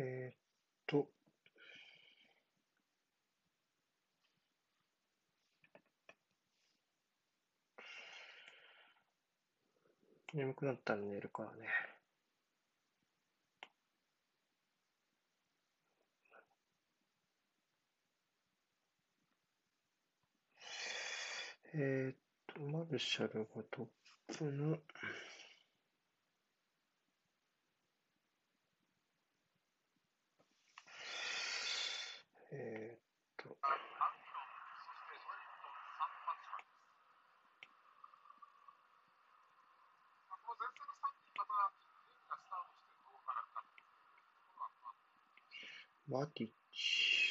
えーっと、眠くなったら寝るからね。えーっと、マルシャルがトップの、マティッチ。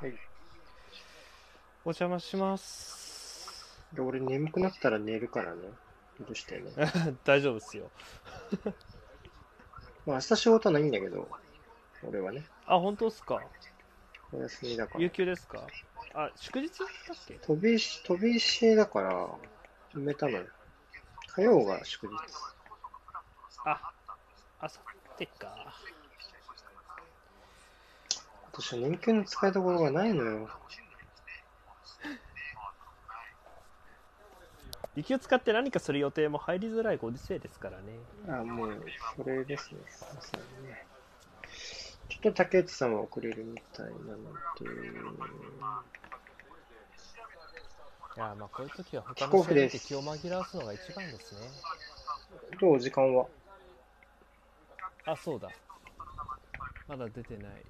はい。お邪魔します。で俺眠くなったら寝るからね。どうしてね。大丈夫ですよ。まあ明日仕事ないんだけど、俺はね、あ、本当ですか？お休みだから有。給ですか？あ、祝日だっけ？飛び石、飛び石だから、埋めたのよ。火曜が祝日。あ、あさってか。私は年休の使いどころがないのよ。有給使って何かする予定も入りづらいご時世ですからね。あ、もう、それですね。まさにね。ちょっと竹内さんは遅れるみたいなので、いや、まあこういう時は他のオフです試合で気を紛らわすのが一番ですね。どう時間はあ、そうだ。まだ出てない。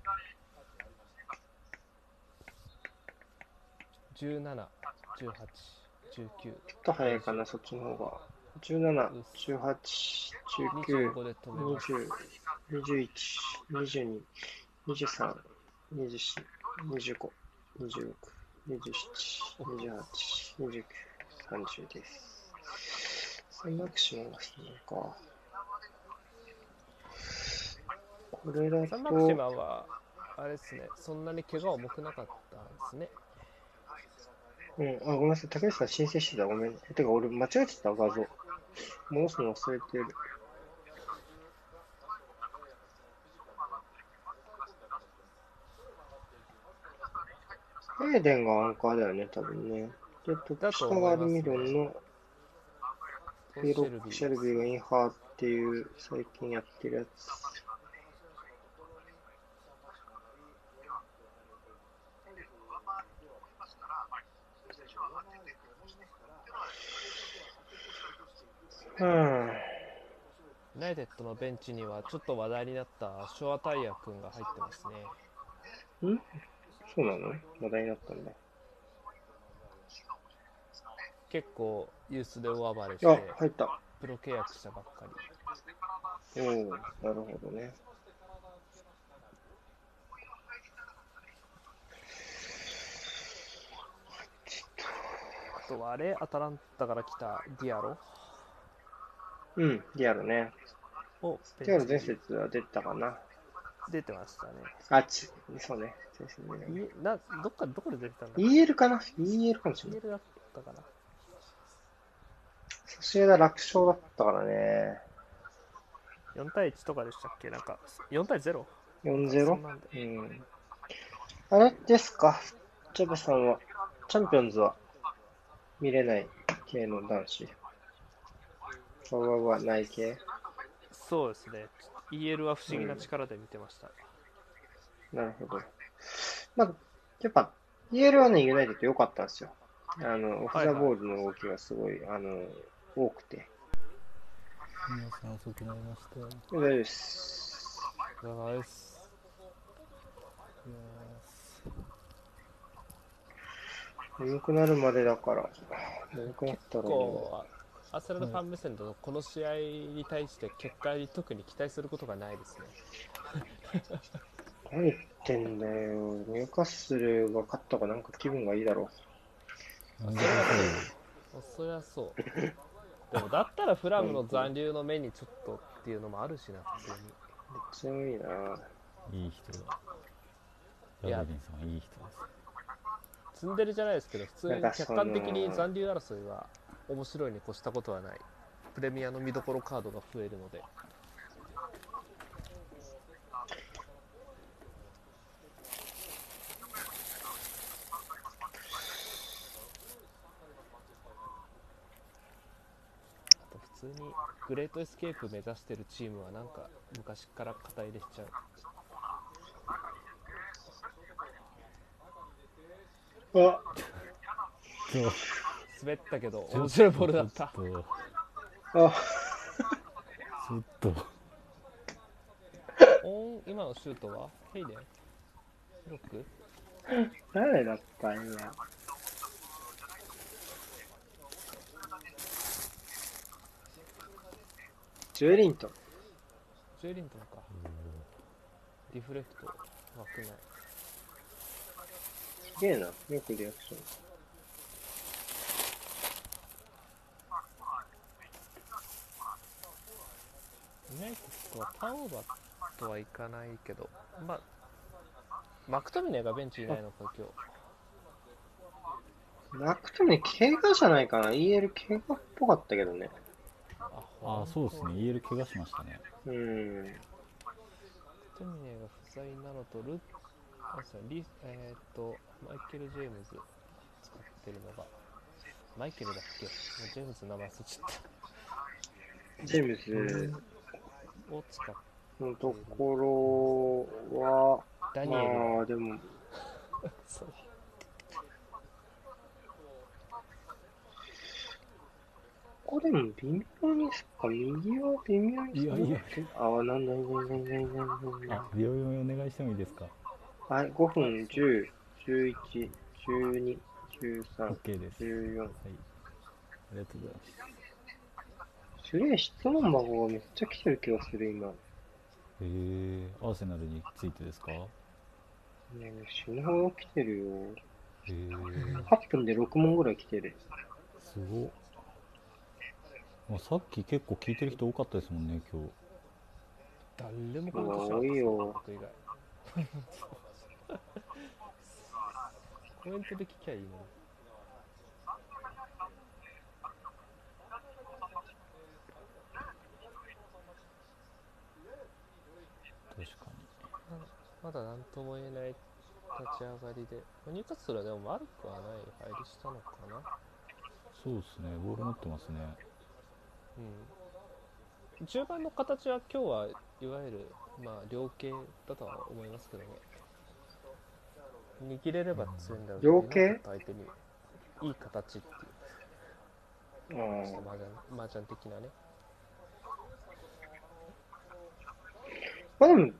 17、18、19。ちょっと早いかな、そっちの方が。17、18、19、20、21、22、23、24、25、26、27、28、29、30です。サンマキシマがするのか。これだサンマクシと、マは、あれですね、そんなに怪我重くなかったんですね。うん、あ、ごめんなさい、竹内さん申請してた、ごめん。てか、俺間違えてた、画像。戻すの忘れてる。エーデンがアンカーだよね、多分ね。で、トップ下がアルミロンのペロックシェルビーがインハーっていう最近やってるやつ。うん。ユナイテッドのベンチにはちょっと話題になったショアタイヤ君が入ってますね。んそうなの？話題になったんだ。結構ユースで大暴れしあて、、入った。プロ契約したばっかり。おおなるほどね。あとはあれ、アタランタから来たディアロ？うん、リアルね。をリアル前節は出てたかな。出てましたね。あ、ち、そうね。ね。いなどっかどこで出てたんだ？EL かな ?EL かもしれない。EL だったかな。ソシエダ楽勝だったからね。4対1とかでしたっけ？なんか、4対 0? そん 4-0? なんで。うん。あれですか？チャベさんは、チャンピオンズは見れない系の男子。わわわない系そうですね。EL は不思議な力で見てました。なるほど。まあ、やっぱ、EL はね、ユナイテッド良かったんですよ。あの、オフザボールの動きがすごい、あの、多くて。皆さん遅くなりました。い大丈夫です。お疲れ様です。や眠くなるまでだから、眠くなったらね、こう、アーセナルファン目線だと、この試合に対して結果に特に期待することがないですね。何言ってんだよ。ニューカッスルが勝ったかなんか気分がいいだろーなんでそりゃそう。でもだったらフラムの残留の目にちょっとっていうのもあるしな普通にめっちゃいいな。いい人だ。いやラベリンさんはいい人です。詰んでるじゃないですけど普通に客観的に残留争いは面白いに越したことはない。プレミアの見どころカードが増えるので。あと普通にグレートエスケープ目指してるチームはなんか昔から肩入れしちゃう。あ。滑ったけど面白いボールだったちょっと、あちょっと、オン今のシュートは？ヘイデンロック？誰だった今。ジュエリントン。ジュエリントンかリフレクト枠ないすげえな。よくリアクション。ユナイテッドはタオーバーとはいかないけどまあマクトミネがベンチいないのか今日マクトミネ怪我じゃないかな ?EL 怪我っぽかったけどね。ああ、そうですね。EL 怪我しましたね。うん。マクトミネが不在なのとルあそうリえーっとマイケル・ジェームズ使ってるのがマイケルだっけ？ジェームズの名前忘れちゃっジェームズたを使っのところは、ダニエルまあでも、そうここでも微妙にそっか、右は微妙にいやいやあ、なん。だ、なん。だ、なん。だ、なん。だ、なん。だあ、秒読みお願いしてもいいですかはい、5分、10、11、12、13、?OK です。14。はい。ありがとうございます。すげえ質問箱がめっちゃ来てる気がする、今。へえアーセナルについてですか？へね死ぬほど来てるよ。え8分で6問ぐらい来てる。すごっ。まあ、さっき結構聞いてる人多かったですもんね、今日。誰もコメントしなかった多いよ僕以外 コメントで聞きゃいいのに確かまだ何とも言えない立ち上がりで。ニューカッスルはでも悪くはない。入りしたのかな。に。そうですね、ボール持ってますね。うん。中盤の形は今日はいわゆるまあ両形だとは思いますけどね。握れれば強いんだろうけど両形？ユナイテッド相手にいい形っていう。うんちょっと麻雀麻雀的なね。まあでも、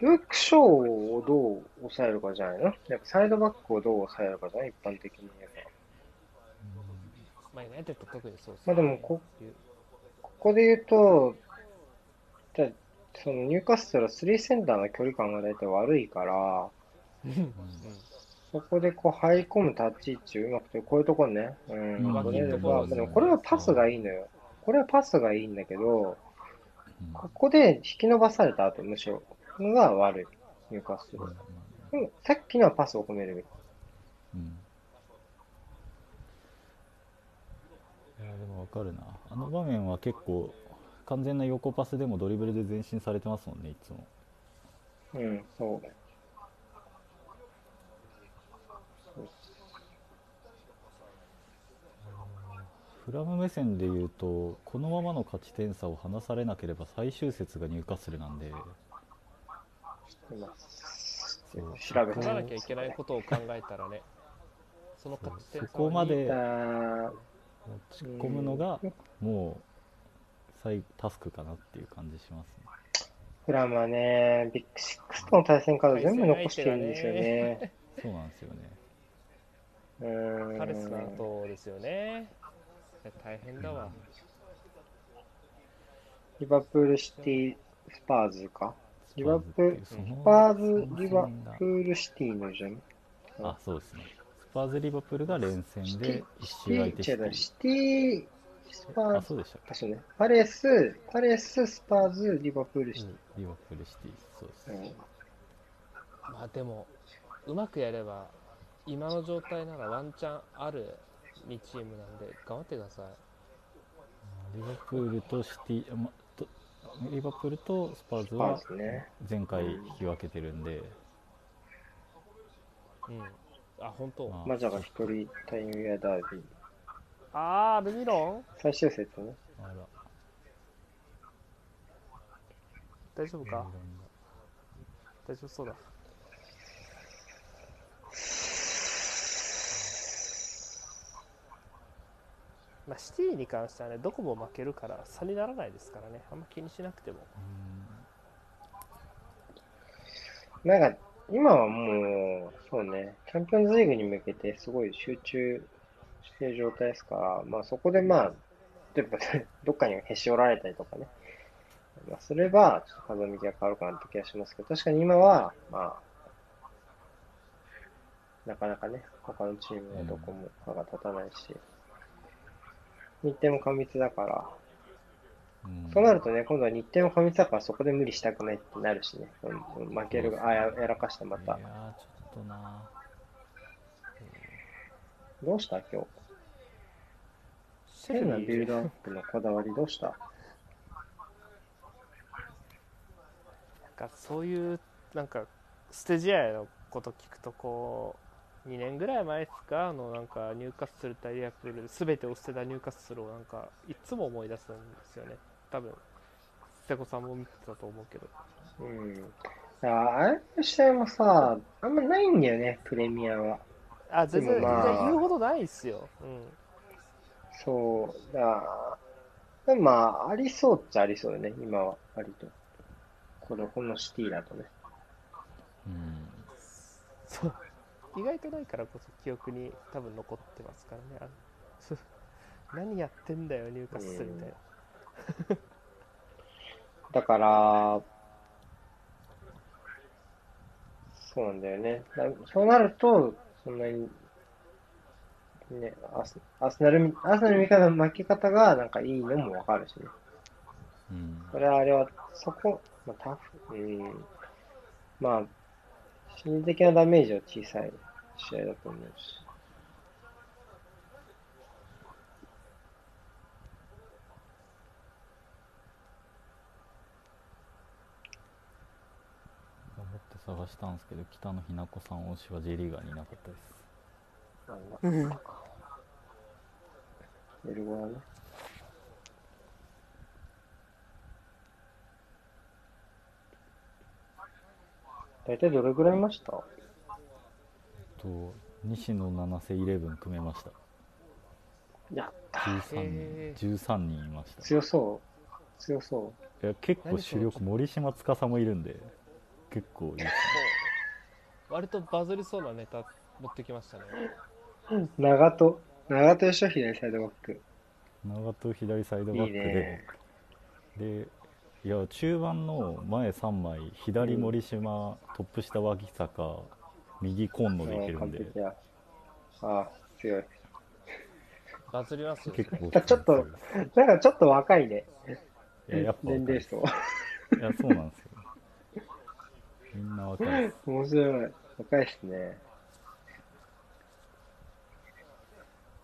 ルーク・ショーをどう抑えるかじゃないの？やっぱサイドバックをどう抑えるかじゃない？一般的に言えば。まあユナイテッド特にそうですまあでもこここで言うと、じゃあそのニューカッスルは3センターの距離感が大体悪いから、うんそこでこう入り込む立ち位置をうまくて、こういうところね。うん。うん取れれば、でもこれはパスがいいのよ。これはパスがいいんだけど、うんここで引き伸ばされた後、むしろ、のが悪い。ニューカッスルうん。うんさっきのはパスを褒めるべき。うんいやでもわかるなあの場面は結構完全な横パスでもドリブルで前進されてますもんねいつもうん、そう。フラム目線で言うとこのままの勝ち点差を離されなければ最終節が入荷するなんで今、そう調べてなきゃいけないことを考えたらね。その勝ち点そこまであー持ち込むのがもう最タスクかなっていう感じしますね。フラムはね、ビッグシックスとの対戦カード全部残してるんですよね。そうなんですよね。うーん。パレスの後ですよね。大変だわリバプールシティ、スパーズか。リバプール、スパーズリバプールシティのじゃん。あそうですねスパーズリバプールが連戦で一シティ、周相手して違うシティ、スパーズ、あそうでしたっあそうね。パレス、パレス、スパーズ、リバプールシテけリバプールシティそうです、ィ。うんまあでもうまくやれば今の状態ならワンチャンある2チームなんで頑張ってくださいリバプールとシティ、ま、とリバプールとスパーズは。前回引き分けてるんで、うん。あ本当。まあ。マジャが一人タイムウェアダービー。あーアルミロン？最終節ね。あら。大丈夫か？大丈夫そうだまあ、シティに関してはねどこも負けるから差にならないですからね。あんま気にしなくても。なんか、今はもう、そうね、チャンピオンズリーグに向けてすごい集中してる状態ですから、まあそこでまあ、どっかにへし折られたりとかね、まあ、すれば、ちょっと風向きが変わるかなって気がしますけど、確かに今は、まあ、なかなかね、他のチームはどこも歯が立たないし、日程も過密だから、うん。そうなるとね、今度は日程も過密だからそこで無理したくないってなるしね、うん負けるが、あややらかしてまた。いや。ーちょっとなどうした今日？変なビルにドアップのこだわりどうした？なんかそういうなんかステージ試合のこと聞くとこう2年ぐらい前ですか？あのなんかニューカッスル対リアプールで全てを捨てたニューカッスルをなんかいつも思い出すんですよね多分瀬古さんも見てたと思うけどうん。だからあれの試合もさ、あんまないんだよね、プレミアは。あ全然,、まあ全然言うほどないっすよ、うん、そう。だから、でもまあ、ありそうっちゃありそうだね、今は、割と。この、このシティだとね。うんそう意外とないからこそ記憶に多分残ってますからね。あの 何やってんだよニューカッスルみたいな、だから、そうなんだよね。だそうなると、そんなに、ね、アスアスナルみ、アスナルの味方の負け方がなんかいいのもわかるしね。うん。それはあれは、そこ、まあ、タフ、うん、まあ、心理的なダメージは小さい試合だと思うし。頑張って探したんですけど北野日な子さん推しは J リーガーにいなかったですなんだ。エルゴはね。大体どれぐらいいました？と西野七瀬イレブン組めましたやった。13へ人13人いました強そう。強そいや結構主力森島司もいるんで結構いいですね割とバズりそうなネタ持ってきましたねう。長戸。長戸義秀サイドバック。長戸左サイドバックいいでね。でいや中盤の前3枚左森島、トップ下脇坂右今野でいけるんで完璧や。ああ、強い。バズりますよ結構ちょっとなんかちょっと若いね。いややっぱ年齢層。いやそうなんですよみんな若い面白い。若いっすね。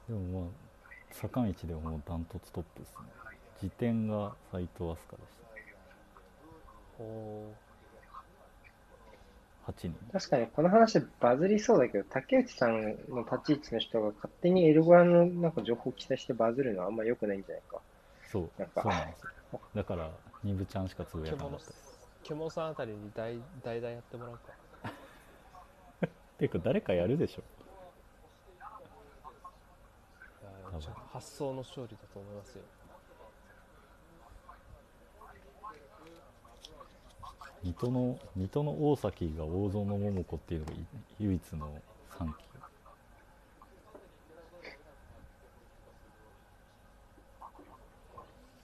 でもまあ坂道でももうダントツトップですね時点が斎藤飛鳥でしおーた8人確かにこの話バズりそうだけど、竹内さんの立ち位置の人が勝手にエルゴラのなんか情報を記載してバズるのはあんま良くないんじゃないか。そうなんかそうなんですよ。だからニブちゃんしかつぶやかなかったです。獣さんあたりに代代々やってもらうか。ていうか誰かやるでしょ。発想の勝利だと思いますよ水戸の水戸の大崎が大園桃子っていうのがい唯一の3期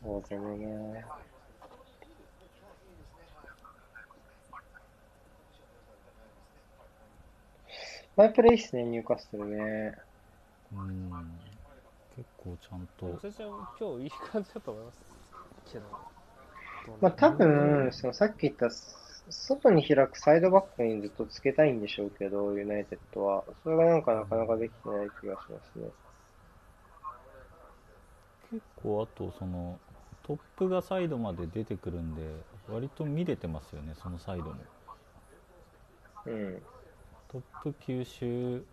そうだね。マイプレイっすね、入荷するね。うん結構ちゃんと全然今日いい感じだと思いますけど。まあ多分、そのさっき言った、外に開くサイドバックにずっとつけたいんでしょうけど、ユナイテッドは。それがなんかなかなかできてない気がしますね。結構あとそのトップがサイドまで出てくるんで割と見れてますよねそのサイドもうん。トップ吸収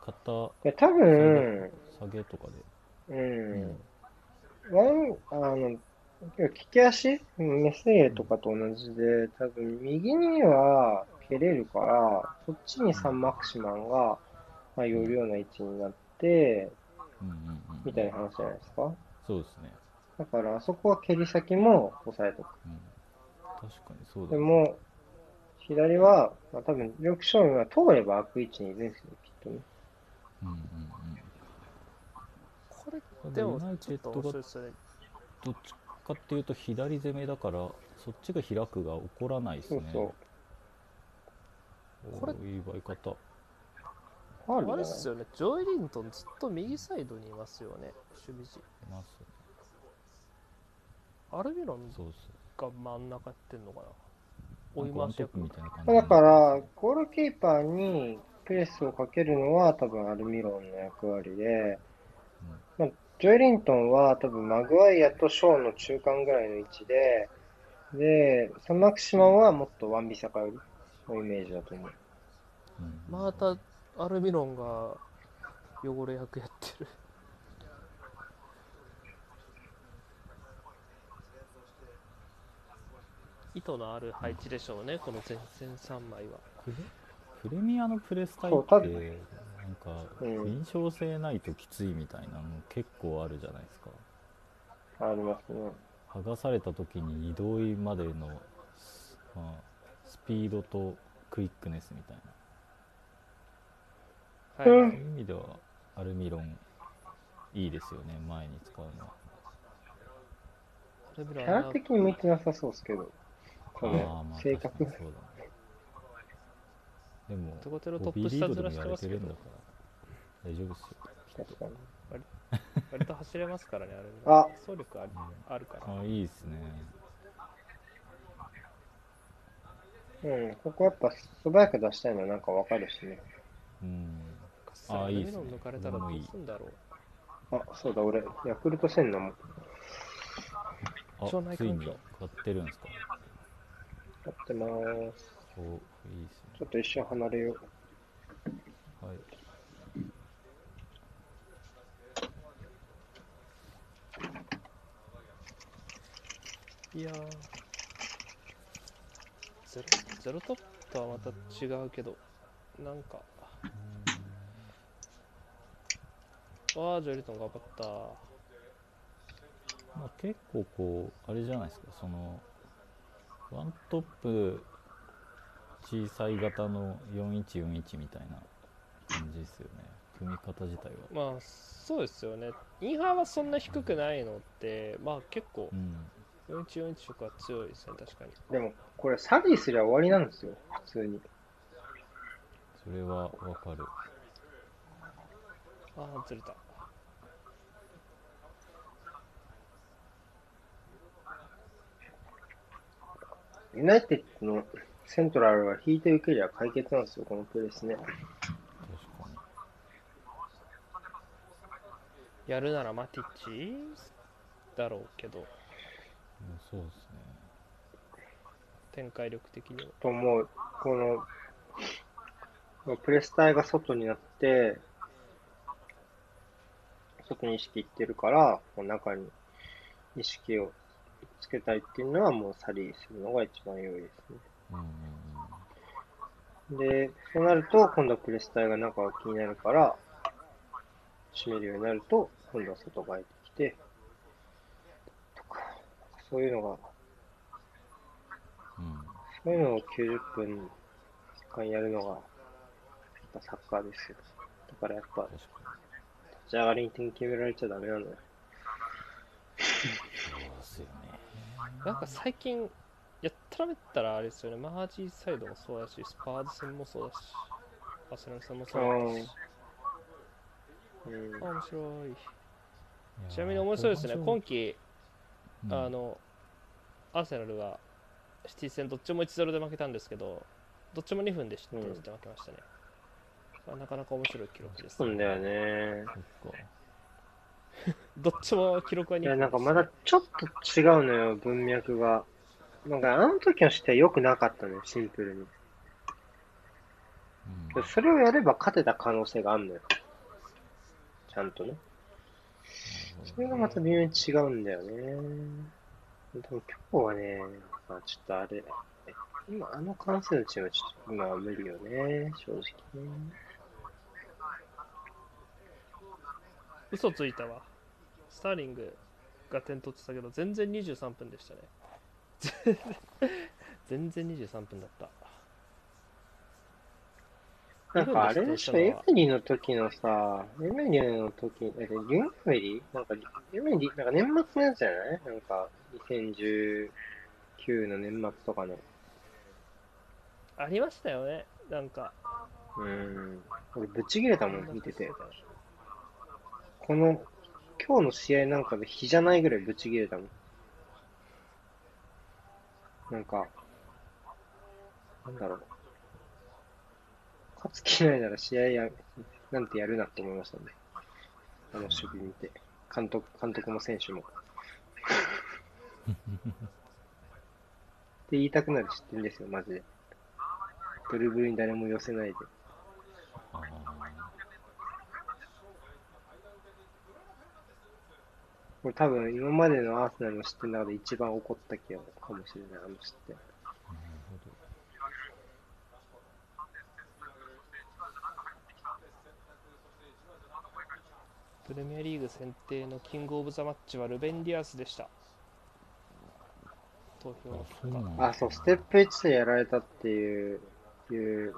肩で多分、下げとかでうん。ワン、あの、利き足？メスエとかと同じで、多分右には蹴れるから、そっちにサンマクシマンが、まあ、寄るような位置になって、うんうんうんみたいな話じゃないですか？そうですね、だから、あそこは蹴り先も抑えとく。うん、確かにそうだでも、左は、まあ、多分、ルーク・ショーンが通れば開く位置にいるんですよ、きっとね。うんうんこれうんでもユナイちょっとテ。どっちかっていうと左攻めだからそっちが開くが起こらないですね。そうそう。おこれーいい奪い方。あれっすよね、ジョイリントンずっと右サイドにいますよね、守備陣。いますアルビロンが真ん中やってんのかな。追い回しみたいな感じ。だから、ゴールキーパーにプレスをかけるのは多分アルミロンの役割で、まあ、ジョエリントンは多分マグワイアとショーンの中間ぐらいの位置で、で、サンマクシマンはもっとワンビサカよりのイメージだと思う。うんまたアルミロンが汚れ役やってる。意図のある配置でしょうね、この前線3枚は。プレミアのプレスタイそうたってなんかうん。印象性ないときついみたいなの結構あるじゃないですか。ありますね。剥がされた時に移動までの、まあ、スピードとクイックネスみたいな。はい、うん。そういう意味ではアルミロンいいですよね前に使うのは。キャラ的に向いてなさそうですけど、性格確かに。そうだねでもトコテロトップ下ずらしてますけどてるんだから大丈夫ですよ確かに。割と走れますからね、アルミロン。あ走力あるあるから。あいいですねうん、ここやっぱ素早く出したいのはなんかわかるしね。うんかっさりアあいいっすね抜かれたらどうすんだろう。あ、そうだ、俺、ヤクルト1000のもあついに買ってるんですか？やってまーす。おいいですねちょっと一瞬離れよう。はいいやーゼロゼロトップとはまた違うけど、なんか、わあ、ジョエリトン頑張った。まあ、結構こうあれじゃないですかそのワントップ小さい型の4141みたいな感じですよね組み方自体はまあ、そうですよね。インハーはそんな低くないのって、まあ結構う、ん4141色は強いですね、確かに。でも、これ、サディすりゃ終わりなんですよ、普通に。それはわかるああ、ずれた。ユナイテッドの？セントラルは引いて受けりゃ解決なんですよ、このプレスね。確かにやるならマティッチだろうけど、うんそうですね展開力的には。と思う。この、プレス体が外になって、外に意識いってるから、こう中に意識をつけたいっていうのはもうサリーするのが一番良いですね。で、そうなると、今度はプレス体が中が気になるから、閉めるようになると、今度は外が開いてきて、とか、そういうのが、そういうのを90分間やるのが、やっぱサッカーですよ。だからやっぱ、立ち上がりに点決められちゃダメなのよ。にそうですよね。なんか最近、やったらめったらあれですよね、マージーサイドもそうだし、スパーズ戦もそうだし、アスラム戦もそうだし、うん。あ、面白い。ちなみに面白いですね、今季、季、うん。あのアーセナルはシティ戦どっちも1-0で負けたんですけど、どっちも2分で失点して負けましたね。まあなかなか面白い記録です、そうなんだよね。どっちも記録はい2や、分なんかまだちょっと違うのよ、文脈が。なんかあの時のしては良くなかったのよ、シンプルに。うんそれをやれば勝てた可能性があるのよ。ちゃんとね。それがまた微妙に違うんだよね。でも今日はね、まあ、ちょっとあれ、今あの関数のチームはちょっと今は無理よね、正直ね。嘘ついたわ。スターリングが点取ってたけど、全然23分でしたね。全然23分だった。なんかあれ？でしょ、エメリの時のさ、エメリの時、え、ユンフェリなんか、エメリ、なんか年末のやつじゃない？なんか、2019の年末とかの。ありましたよね、なんか。うん。俺、ぶち切れたもん、見てて。この、今日の試合なんかで日じゃないぐらいぶち切れたもん。なんか、なんだろう。勝つ気ないなら試合や、なんてやるなって思いましたね。あの守備見て。監督、監督も選手も。って言いたくなる失点ですよ、マジで。ドリブルに誰も寄せないで。あこれ多分今までのアーセナルの失点の中で一番怒った気がかもしれない、あの失点。プレミアリーグ選定のキングオブザマッチはルベン・ディアスでした。投票のあそう結果なんだあ、そう、ステップ1でやられたっていう、いう、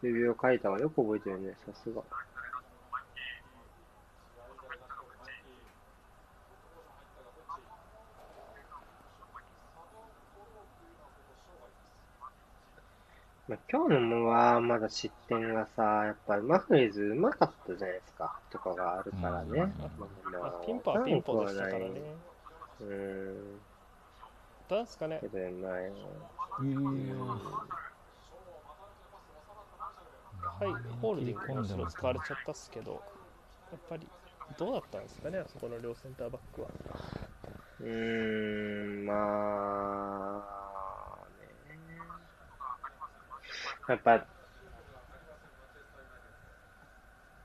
レビューを書いたのよく覚えてるね、さすが。まあ、今日のもはまだ失点がさ、やっぱりマフレーズうまかったじゃないですか、とかがあるからね。うんまあまあ、ピンポはピンポでしたからね。うーん、どうですかねけ、どまあ、えはい、ホールディングの後ろ使われちゃったっすけど、やっぱりどうだったんですかね、あそこの両センターバックは。うーん、まあ、ね。やっぱ、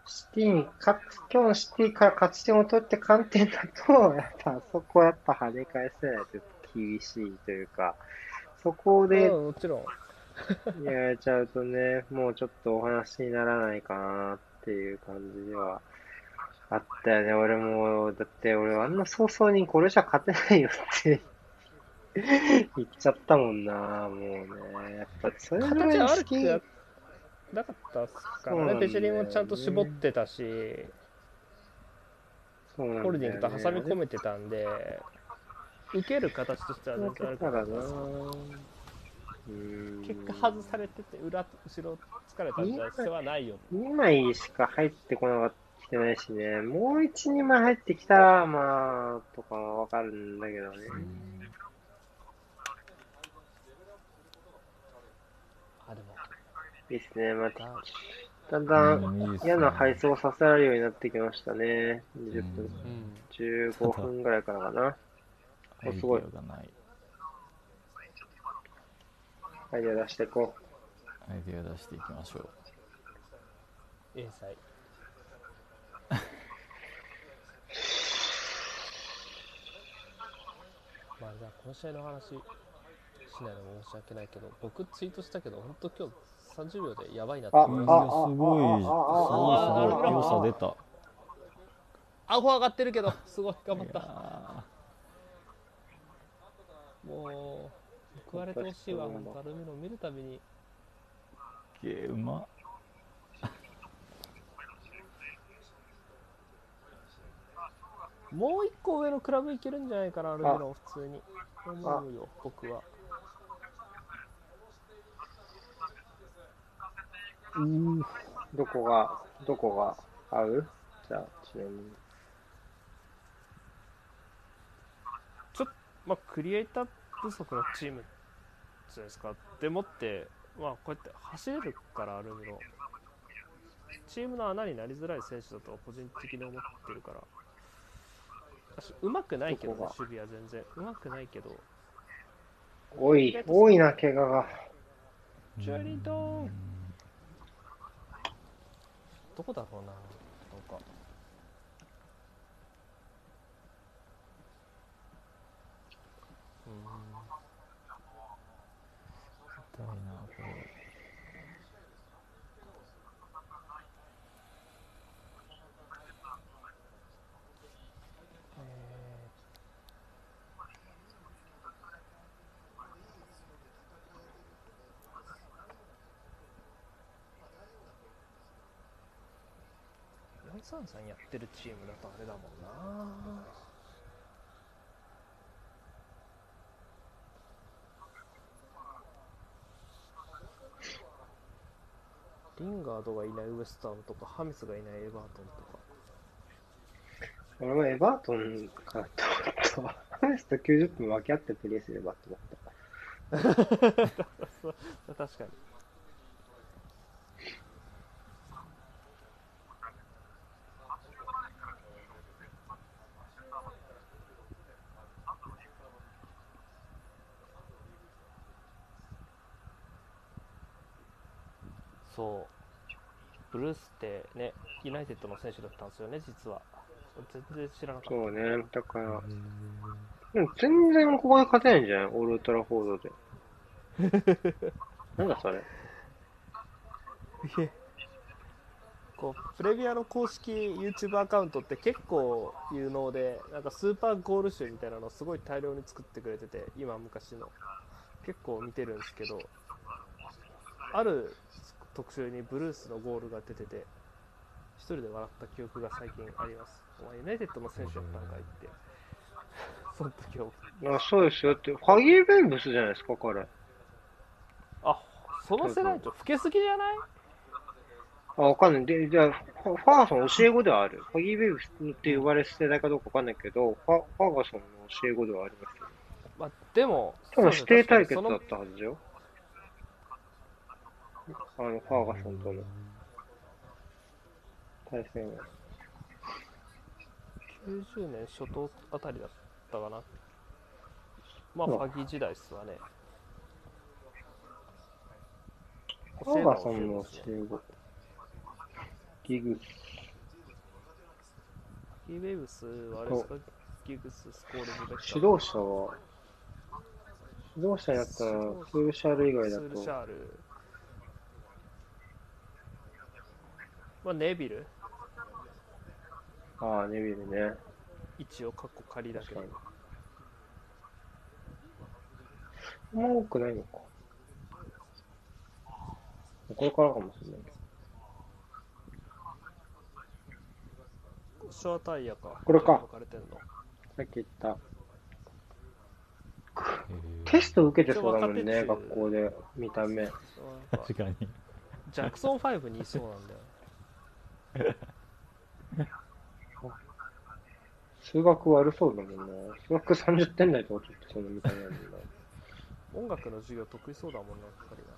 シティに勝つ、今日のシティから勝ち点を取って観点だと、やっぱあそこはやっぱ跳ね返せないと厳しいというか、そこでうんもちろん。やられちゃうとね、もうちょっとお話にならないかなっていう感じではあったよね。俺も、だって俺あんな早々にこれじゃ勝てないよって 言っちゃったもんな、もうね。やっぱそれぐらい形悪。くやなかったっすからね、ペチェリンもちゃんと絞ってたし、そうねホールディングと挟み込めてたんで、受ける形としては全然悪くななかったです。うん結果外されてて、裏、後ろ疲れたんじゃ世話ないよ。2枚しか入ってこなかった。きてないしね、もう1、2枚入ってきたら、まあ、とかはわかるんだけどね。あ、でも、いいっすね。まあ、あだんだうん嫌な配送させられるようになってきましたね。20分、うん。15分ぐらいからかな。アイデすごいアがないアイデア出していこアイデア出していきましょう A 祭。まあじゃあこの試合の話しないの申し訳ないけど僕ツイートしたけど本当今日30秒でやばいなってあす。ごいすごいすごい良さ出たたアホ上がってるけどすごい頑張っいたやもう報われてほしいわ本当アルミノ見るたびにーゲーうまもう一個上のクラブいけるんじゃないかなアルミノ普通に思うよ僕はどこが、どこが合う？じゃあ、ちなみに。まあ、クリエイター不足のチームじゃないですか。でもって、まあ、こうやって走れるからあるの、チームの穴になりづらい選手だとは個人的に思ってるから、私うまくないけどね守備は全然。うまくないけど、多い、多いな、怪我が。ジョエリントンどこだろうな、さんやってるチームだとあれだもんな。リンガードがいないウエスタンとかハミスがいないエバートンとか。俺もエバートンかなと思った ハミスと90分分け合ってプレーすればと思った。確かに。そう。ブルースってねユナイテッドの選手だったんですよね実は。全然知らなかった。そうね、だから、でも全然ここで勝てないんじゃない？オールトラフォードで。なんだそれ。いえ。こうプレビアの公式 YouTube アカウントって結構有能でなんかスーパーゴール集みたいなのをすごい大量に作ってくれてて今昔の。結構見てるんですけどある特集にブルースのゴールが出てて一人で笑った記憶が最近ありますお前ユナイテッドの選手やったんかいって その時はあそうですよって、ファギー・ベンブスじゃないですか、彼。あその世代と老けすぎじゃない？あ、わかんない。で、じゃあ、ファーガソン教え子ではある。ファギー・ベンブスって呼ばれる世代かどうかわかんないけど、ファファーガソンの教え子ではありますよ。まあ、でも多分指定対決だったはずよ。あの、ファーガソンとの対戦は。90年初頭あたりだったかな。まあ、うんファギー時代っすわね。ファーガソンの教え子教え子。ギグス。ギー・ウェイブスはあれですか？ギグス、スコールズ・ベッ指導者は、指導者になったのは、スールシャール以外だスールシと、ャール。まあ、ネビル？ああ、ネビルね。一応、カッコ仮だけど確かに。。あんま多くないのか。これからかもしれないけショアタイヤか。これか書かれてんの。ど。さっき言った。へテスト受けてそうだもんね、学校で、見た目。確かにジャクソン5にいそうなんだよ。数学悪そうだもんな。数学30点台とかちょっとその見た目なんだな。音楽の授業得意そうだもんな、やっぱりな。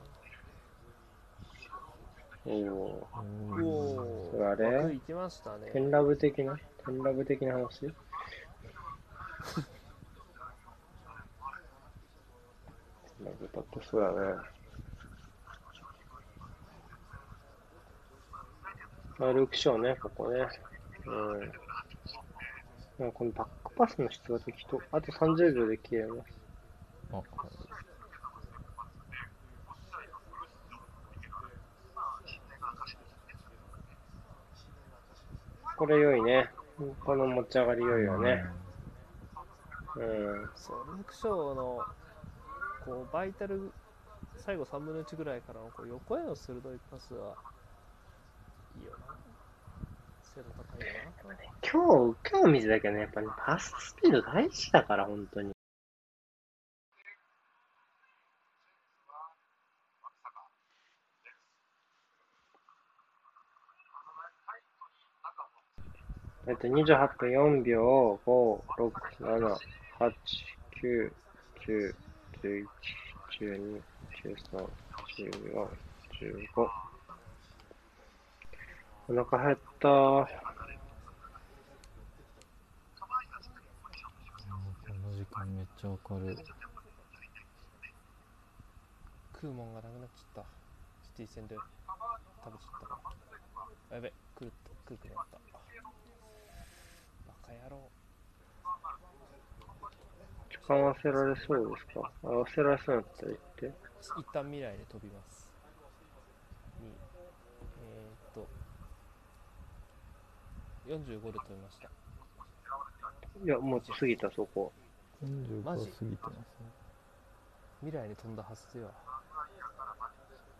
おおうおそれあれ？枠行きましたー。ね。テンラブ的な？テンラブ的な話？テンラブだってそうだね。あ、ルークショーね、ここね。うん。なんかこのバックパスの質が適当。あと30秒で消えます。あはいこれ良いね。この持ち上がり良いよね。うん。そう、ルークショーの、こう、バイタル、最後3分の1ぐらいからのこう横への鋭いパスは、いよな。精度高いよな。今日、今日見てたけどね、やっぱね、パススピード大事だから、本当に。えっと、28分4秒、5、6、7、8、9、10、11、12、13、14、15。お腹減った。この時間めっちゃわかる。食うもんがなくなっちゃった。シティ戦で。食べちゃった。やべ。食う食うくなった。バカ野郎。時間合わせられそうですか？合わせられそうだったら言って。一旦未来に飛びますにえー、っと45で飛びました。いや、もう過ぎた、そこ。45マジ過ぎてますね。未来に飛んだはずでは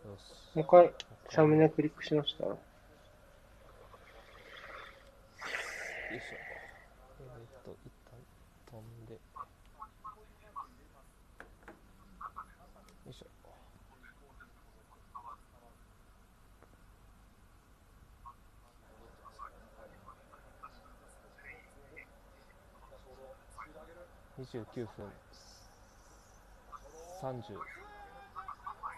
よし。もう一回、サムネクリックしました。よいしょ。えー、っと、一旦飛んで。よいしょ。29分30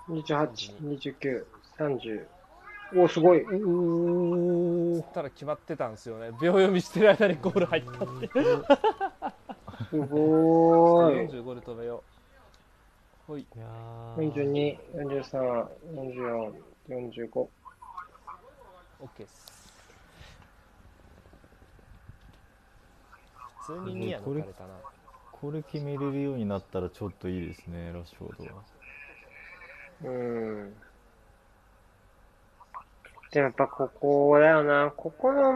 28、29、30。おー、すごい。うーたら決まってたんですよね。秒読みしてる間にゴール入ったってすごーい。45で飛べよう。ほい。いやー。42、43、44、45。OK です。普通にニア抜かれたなこれ決めれるようになったらちょっといいですねラッシュフォードは。うーん。でもやっぱここだよな。ここの、う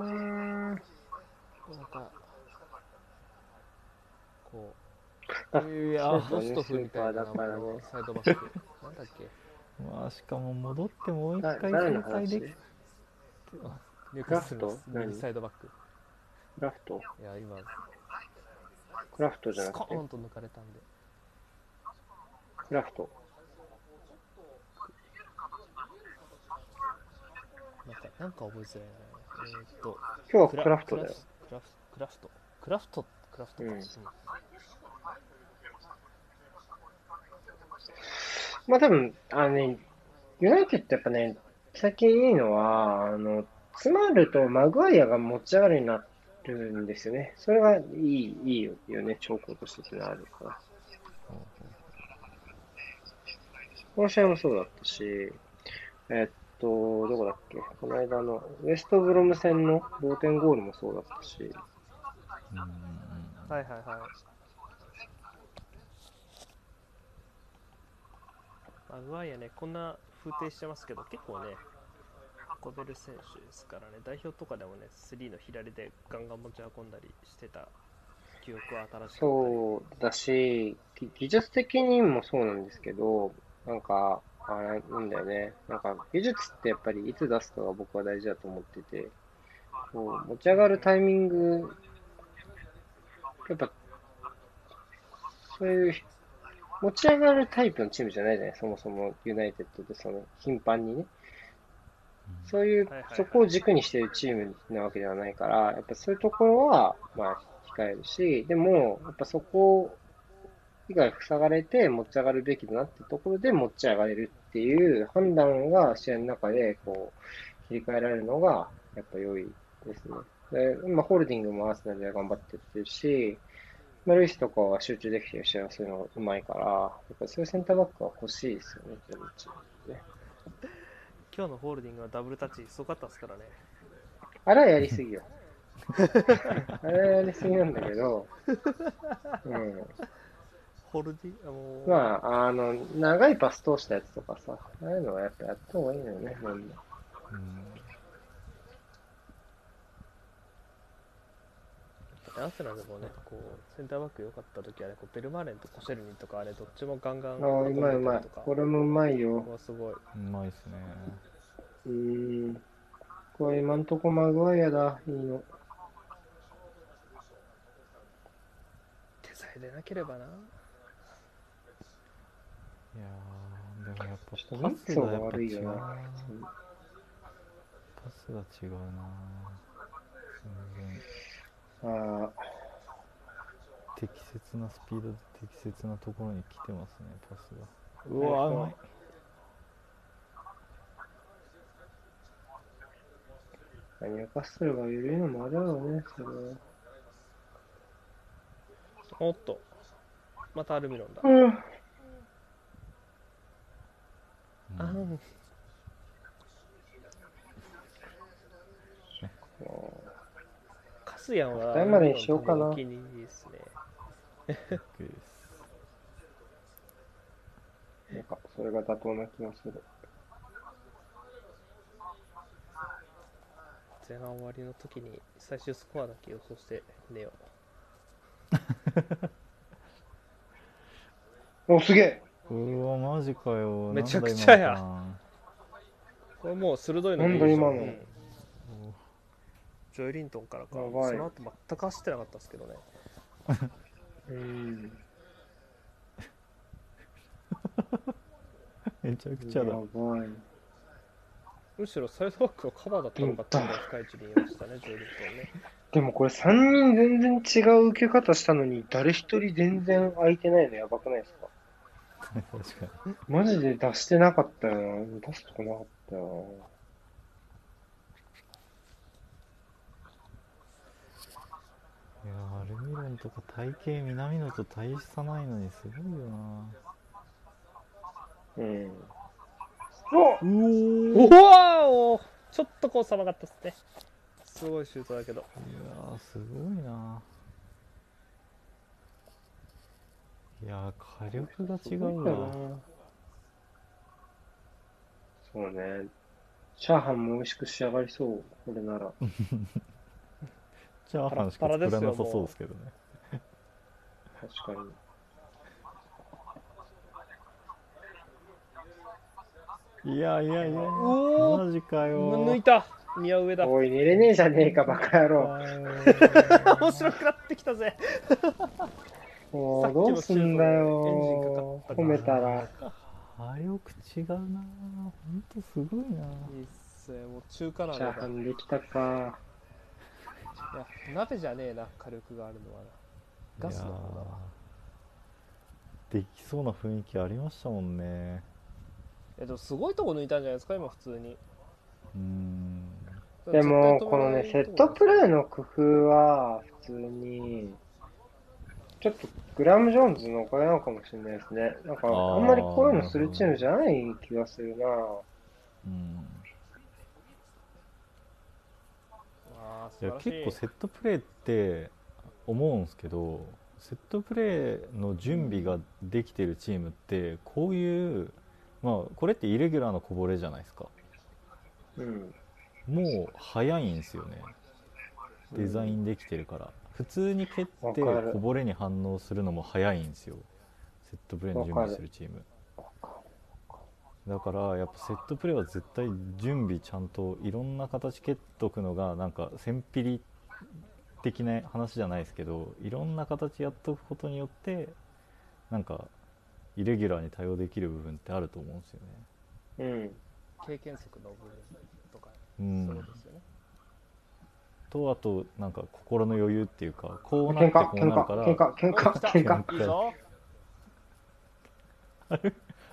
ーん。なんかこあういやそうホストフみたいなサイドバック。なんだっけ？まあしかも戻ってもう一だ回展開できニューカッスルのクラフト？何？右サイドバックク。ラフト？いや今クラフトじゃなスコくてーンと抜かれたんで。クラフト。なんかなんか覚えづらいな。えー、っと今日はクラフトだよ。クラフクラフト。クラフトクラフトか、うん。うんまあ多分、あのね、ユナイテッドやっぱね、最近いいのは、あの、詰まるとマグワイアが持ち上がるようになるんですよね。それがいい、いいよね、兆候としてってのはあるから。この試合もそうだったし、えっと、どこだっけ？この間の、ウエストブロム戦の同点ゴールもそうだったし、はいはいはい。マグワイアね。こんな風景してますけど結構ね運べる選手ですからね代表とかでもね3の左でガンガン持ち運んだりしてた記憶は新しかったりそうだし、技術的にもそうなんですけど、なんか、あれなんだよね。なんか、技術ってやっぱりいつ出すかが僕は大事だと思ってて、こう持ち上がるタイミング、やっぱ、そういう、持ち上がるタイプのチームじゃないじゃない、そもそもユナイテッドで、その、頻繁にね。そういうそこを軸にしているチームなわけではないから、やっぱそういうところは、まあ、控えるし、でも、やっぱそこ以外塞がれて持ち上がるべきだなってところで持ち上がれるっていう判断が試合の中で、こう、切り替えられるのが、やっぱ良いですね。で、今、ホールディングもアーセナルで頑張ってやってるし、まあ、ルイスとかは集中できてる試合はそういうのがうまいから、やっぱそういうセンターバックは欲しいですよね、全部チームね。今日のホールディングはダブルタッチすごかったですからねあれはやりすぎよ。あれはやりすぎなんだけど、うん。ホールディングあもう、まあ、あの、長いパス通したやつとかさ、ああいうのはやっぱやった方がいいのよね、みんな。うんアーセナルもねこうセンターバック良かった時はねこうベルマーレンとコシェルニとかあれどっちもガンガンああ、うまいうまい。これもうまいよ。ここはすごいうまいっすねうーん。これ今んとこマグワイアだ、いいの。手さえ出なければないやーでもやっぱちょっとパスがやっぱ悪いよな。違うなパスが違うな全然ああ、適切なスピードで適切なところに来てますねパスが。ううわわうまいニューカッスルが緩いのもあるだろうね、それは。おっと。またアルミロンだ。うん。あうんんカスヤンは二人までにしようかな。お気に入りですね。OK ですなんか、それが妥当な気がする。前半終わりの時に最終スコアだけ予想して寝よ お、すげえ。うわマジかよ。めちゃくちゃや。これもう鋭いのなんだ今の。うんジョイリントンからか。その後全く走ってなかったですけどね。うん。めちゃくちゃだ。やばい。むしろサイドバックのカバーだったのかっていうのが深い位置にいましたねジョイリントンね。でもこれ3人全然違う受け方したのに、誰一人全然空いてないのやばくないですか？確かに。マジで出してなかったよな。出すとこなかったよいやアルミロンとか体型南野と大差ないのにすごいよなな。うん。うおおおちょっとこう狭かったですねすごいシュートだけどいやーすごいないやー火力が違うわそうね。チャーハンも美味しく仕上がりそう、これなら。チャーハンしか作らなさそうですけどね。確かに。いやいやいや。マジかよ。抜いた。宮上だ。おい、寝れねえじゃねえか、バカ野郎。面白くなってきたぜ。もう、どうすんだよ。褒めたら。火力違うな。ほんとすごいな。いいっすね。もう中華鍋チャーだハンできたか。いや鍋じゃねえな火力があるのはな。ガスの方だわ。できそうな雰囲気ありましたもんね。えでもすごいとこ抜いたんじゃないですか今普通に。うーん。でも、このね、セットプレーの工夫は、普通に、ちょっとグラム・ジョーンズのおかげなのかもしれないですね。なんか、あんまりこういうのするチームじゃない気がするな。うんあーいや素晴らしい結構セットプレーって思うんですけどセットプレーの準備ができてるチームってこういうまあこれってイレギュラーのこぼれじゃないですか。うん。もう早いんですよね。デザインできてるから。普通に蹴ってこぼれに反応するのも早いんですよ。セットプレーの準備してるチームだからやっぱセットプレーは絶対準備ちゃんといろんな形蹴っとくのがなんか千ピリ的な話じゃないですけどいろんな形やっとくことによってなんかイレギュラーに対応できる部分ってあると思うんですよね。うん。経験則の部分とか、うんそうですよねとあとなんか心の余裕っていうかこうなっ喧嘩、てこう喧嘩、なるから喧嘩、喧嘩、お来た喧嘩。いいぞ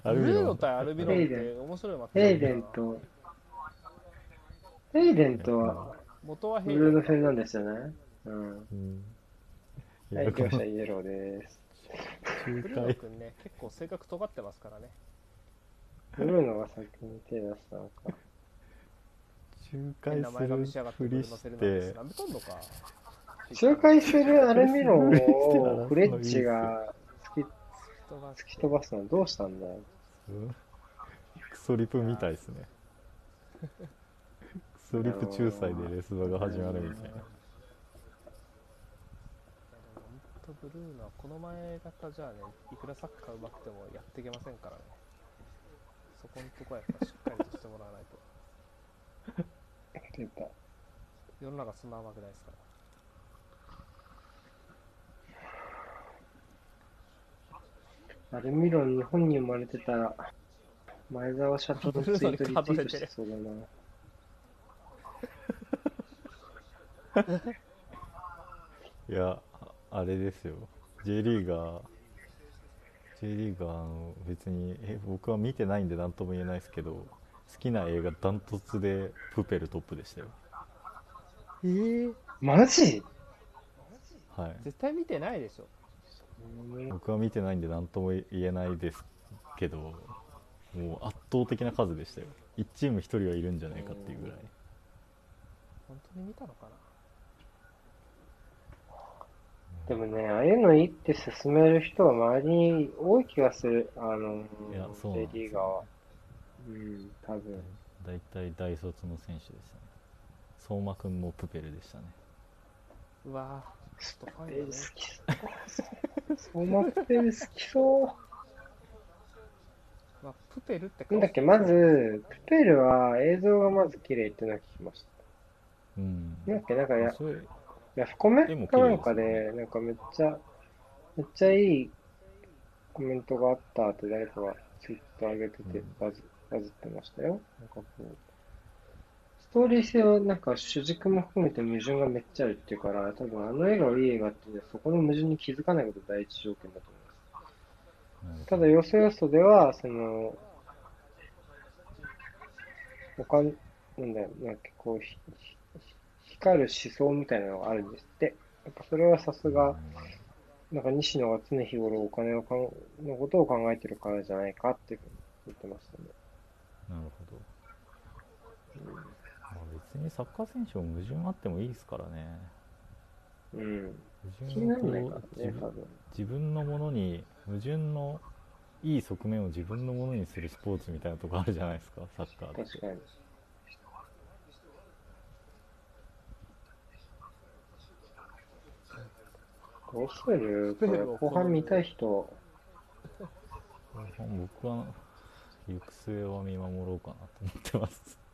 アルミロンブルーノ対アルビロンって面白いマッチ。ヘイデンと、ヘイデンとは、元はブヘイデン。ルーノ・フェルナンデスよね。うん。うん。いはい、やこの来ました、イエローです。ブルー君ね結構性格尖ってますからね。ブルーノが先に手出したのか。変仲介するふりして。仲介するアルミロンをフレッチが突き飛ばす。のどうしたんだよ。うん。クソリプみたいですね。クソリプ仲裁でレスバが始まるみたいな。本当ブルーノはこの前型じゃあねいくらサッカー上手くてもやっていけませんからね。そこのとこはやっぱしっかりとしてもらわないと。世の中そんな甘くないですからアルミロン日本に生まれてたら、前澤社長のツイートリツイートしてそうだな。いやああれですよ。J リーガー J リーガーの別にえ僕は見てないんで何とも言えないですけど好きな映画ダントツでプペルトップでしたよ。えー、マジ？はい。絶対見てないでしょ僕は見てないんで何とも言えないですけどもう圧倒的な数でしたよ。1チーム1人はいるんじゃないかっていうぐらい。本当に見たのかな。でもね、ああいうのいいって勧める人は周りに多い気がする。あのいやそうなん J ですリーガーは。よ。うん、多分。大体大卒の選手でしたね。相馬くんもプペルでしたね。うわぁちょっとファペル好ンだねきそう。そんなペル好きそう。まあ、プペルってなんだっけ、まず、プペルは映像がまず綺麗ってのは聞きましうんた。なんだっけ、なんかや、ヤフコメかなんかでなんかめっちゃ、めっちゃいいコメントがあったって誰かがツイッター上げててうんバズ、バズってましたよ。なんかこう、ストーリー性はなんか主軸も含めて矛盾がめっちゃあるっていうから、多分あの映画をいい映画ってそこの矛盾に気づかないことが第一条件だと思います。ただ、よそよそでは、その、他、なんだよ、なんかこう、光る思想みたいなのがあるんですって。やっぱそれはさすが、なんか西野が常日頃お金をかんのことを考えてるからじゃないかっていうふうに言ってましたね。なるほど、まあ、別にサッカー選手も矛盾あってもいいですからねうん。矛盾を自分のものに矛盾のいい側面を自分のものにするスポーツみたいなとこあるじゃないですかサッカーって確かに。どうする？これ、後半見たい人。僕は行く末は見守ろうかなと思ってますこ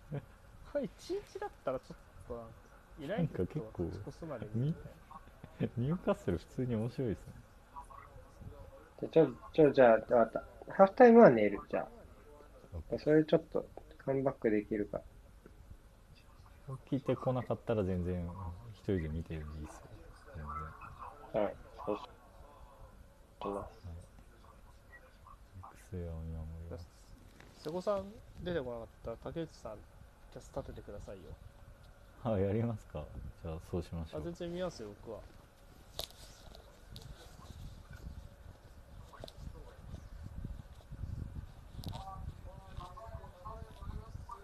れ1日だったらちょっとなんかいないなんか結構少しまで 見てニューカッスル普通に面白いですねじゃ、ちょ、ちょ、じゃあ、わかった。ハーフタイムは寝る、じゃあ。それちょっと、カムバックできるか。聞いてこなかったら全然一人で見てるんでいいですよ全然はい。そうします。行く末は見守ります瀬古さん出てこなかったら竹内さんキャス立ててくださいよ。あやりますか。じゃあそうしましょう。あ全然見ますよ僕は。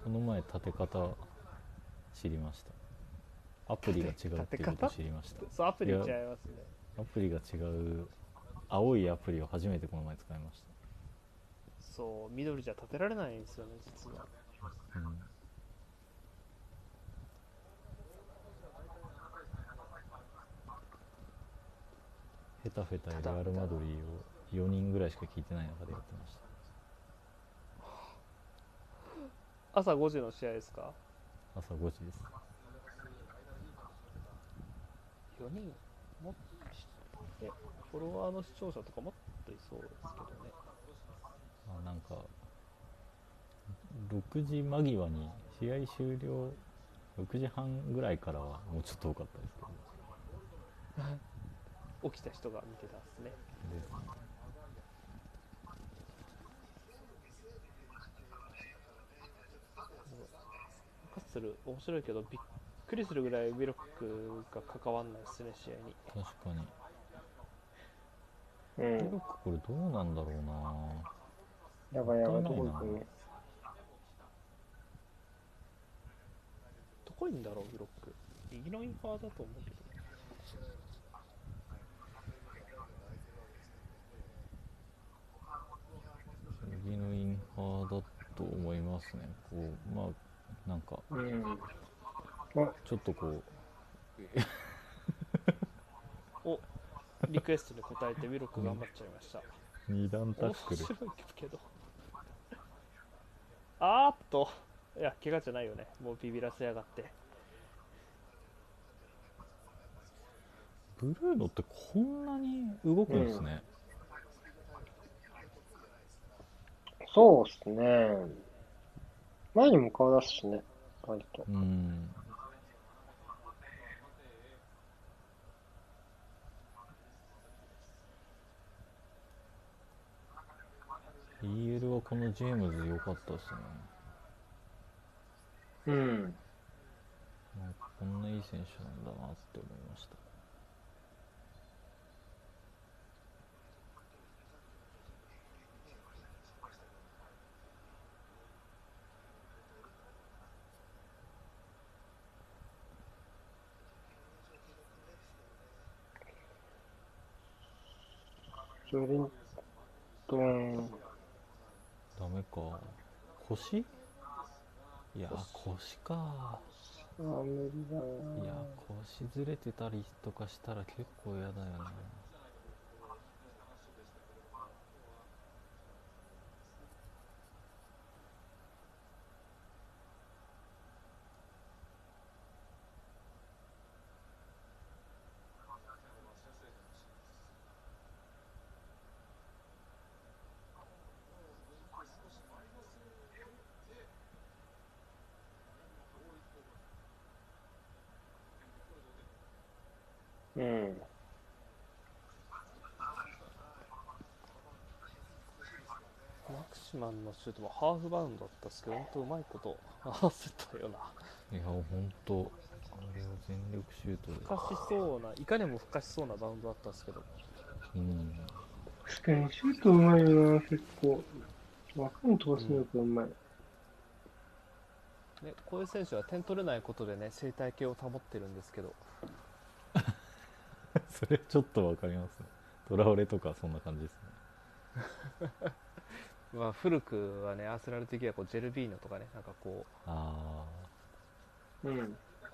この前立て方知りました。アプリが違うっていうことを知りました。そうアプリ違いますね。アプリが違う青いアプリを初めてこの前使いましそう緑じゃ立てられないんですよね実は。た、うんヘタフェタレアル・マドリーを4人ぐらいしか聞いてない中でやってました。朝5時の試合ですか？朝5時です。4人もっえフォロワーの視聴者とかもっといそうですけどね。あなんか6時間際に試合終了6時半ぐらいからはもうちょっと多かったですけど 起きた人が見てたんですね。カッスル面白いけどびっくりするぐらいウィロックが関わんないですね試合に。確かに。うん。よくこれどうなんだろうな。やばいやばい、どこ行くね。どこいんだろうウィロック。右のインファーだと思うけど右のインファーだと思いますね。こうまあなんかうん。ちょっとこう。おリクエストに応えてウィロック頑張っちゃいました。二段タ面ックル。白いけど。あーっと。いや怪我じゃないよね。もうビビらせやがって。ブルーノってこんなに動くんですね、そうっすね。前にも顔出すしね、割と。うん。EL はこのジェームズ良かったっすね。うん。こんないい選手なんだなって思いました。ジョリントン、ダメか。腰いや腰か。あー、無理だな。いや腰ずれてたりとかしたら結構嫌だよなうん。マクシュートもハーフバウンドだったんですけど、本当うまいこと合わせたよな。いやほんとあれは全力シュートでふかしそうな、いかにもふかしそうなバウンドだったんですけど、うん確かにシュートうまいよな、結構。枠に飛ばすのがうまい。ね、こういう選手は点取れないことでね、生態系を保ってるんですけど、それちょっとわかりますねトラオレとかそんな感じですね まあ、古くはね、アーセナル的にはこうジェルビーノとかね、なんかこあうん。あ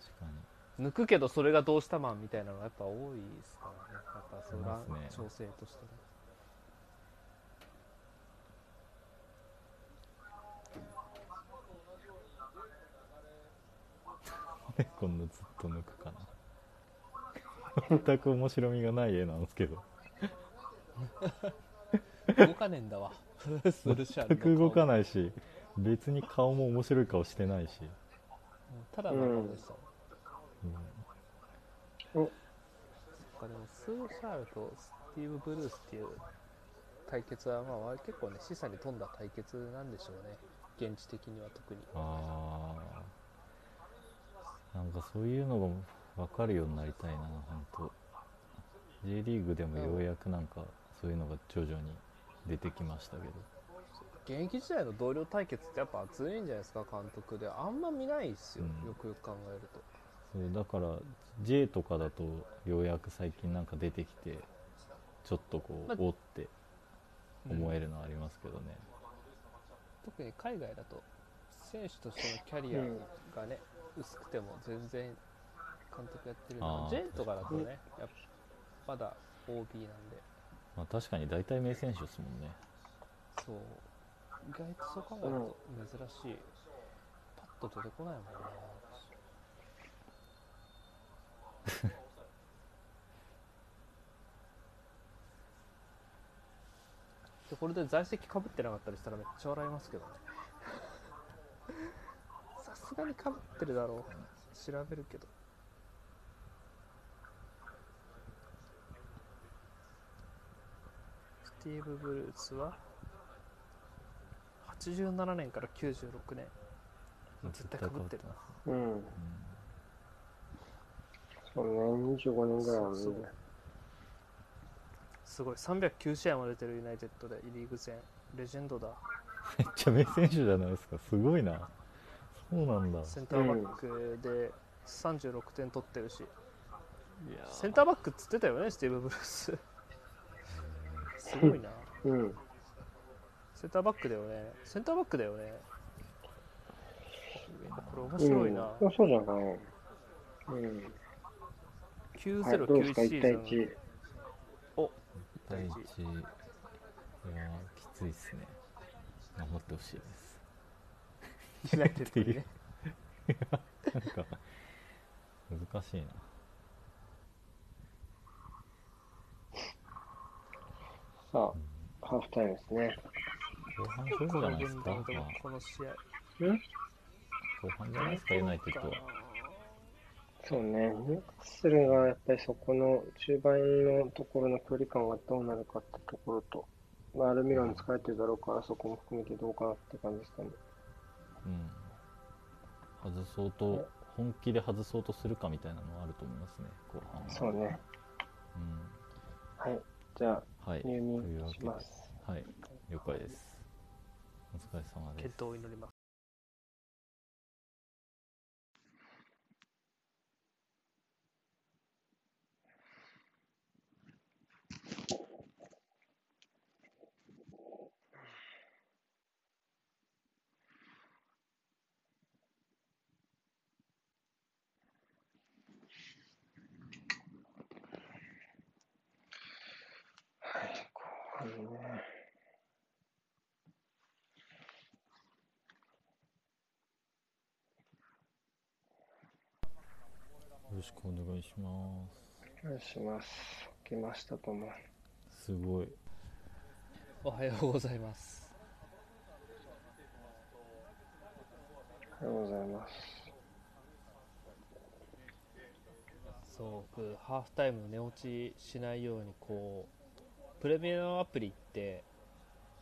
確かに。う、抜くけどそれがどうしたマンみたいなのがやっぱ多いですからね、やっぱそれいますね。調整として。ね。でこんなずっと抜くかな。全く面白みがない絵なんですけど 動かねえんだわ、スルシャル全く動かい。ないし別に顔も面白い顔してないし、ただの顔でしたもん。うん。お、そっかでもスーシャールとスティーブ・ブルースっていう対決はまあ割結構ね示唆に富んだ対決なんでしょうね。現地的には特に。ああなんかそういうのが分かるようになりたいな本当 J リーグでもようやくなんかそういうのが徐々に出てきましたけど。現役時代の同僚対決ってやっぱ熱いんじゃないですか監督で。あんま見ないですよ、うん。よくよく考えると。そうだから J とかだとようやく最近なんか出てきてちょっとこう、まおって思えるのはありますけどね、特に海外だと選手としてのキャリアがね、薄くても全然監督やってるのあー J とかだとねやっぱまだ OB なんでまあ、確かに大体名選手ですもんね。そう。意外とそう考えると珍しい、パッと出てこないもんなでこれで在籍かぶってなかったりしたらめっちゃ笑いますけどね。さすがにかぶってるだろう。調べるけどティーブ・ブルースは87年から96年絶対かぶってるな。うん。そうね、25年ぐらいはね。そう。すごい。309試合も出てるユナイテッドでリーグ戦。レジェンドだ。めっちゃ名選手じゃないですか。すごいな。そうなんだ。センターバックで36点取ってるし、いやセンターバックっつってたよねスティーブ・ブルースすごいな。うん。センターバックだよね。センターバックだよね。これ面白いな、うん、そうじゃない。うん。はい、どう909ですか、1対シーズン。1。お第一いやきついっすね。頑張ってほしいです。ユナイテッドにねなんか難しいなさあ、ハーフタイムですね。後半勝負じゃないですか、まあ、この試合。うん？後半じゃないですかユナイテッドは。そうね、ニューカッスルがやっぱりそこの中盤のところの距離感がどうなるかってところと、まあ、アルミロン疲れてるだろうから、そこも含めてどうかなって感じですかね。うん、外そうと本気で外そうとするかみたいなのはあると思いますね後半は。そうね。うん。はい。じゃあ、はい。入というわけで。眠します。はい。了解です。お疲れ様です。健闘を祈ります。後半ね。よろしくお願いしますお願いします。来ましたとも。すごいおはようございます。おはようございます。そう、僕、ハーフタイム寝落ちしないように、こう、プレミアムアプリって、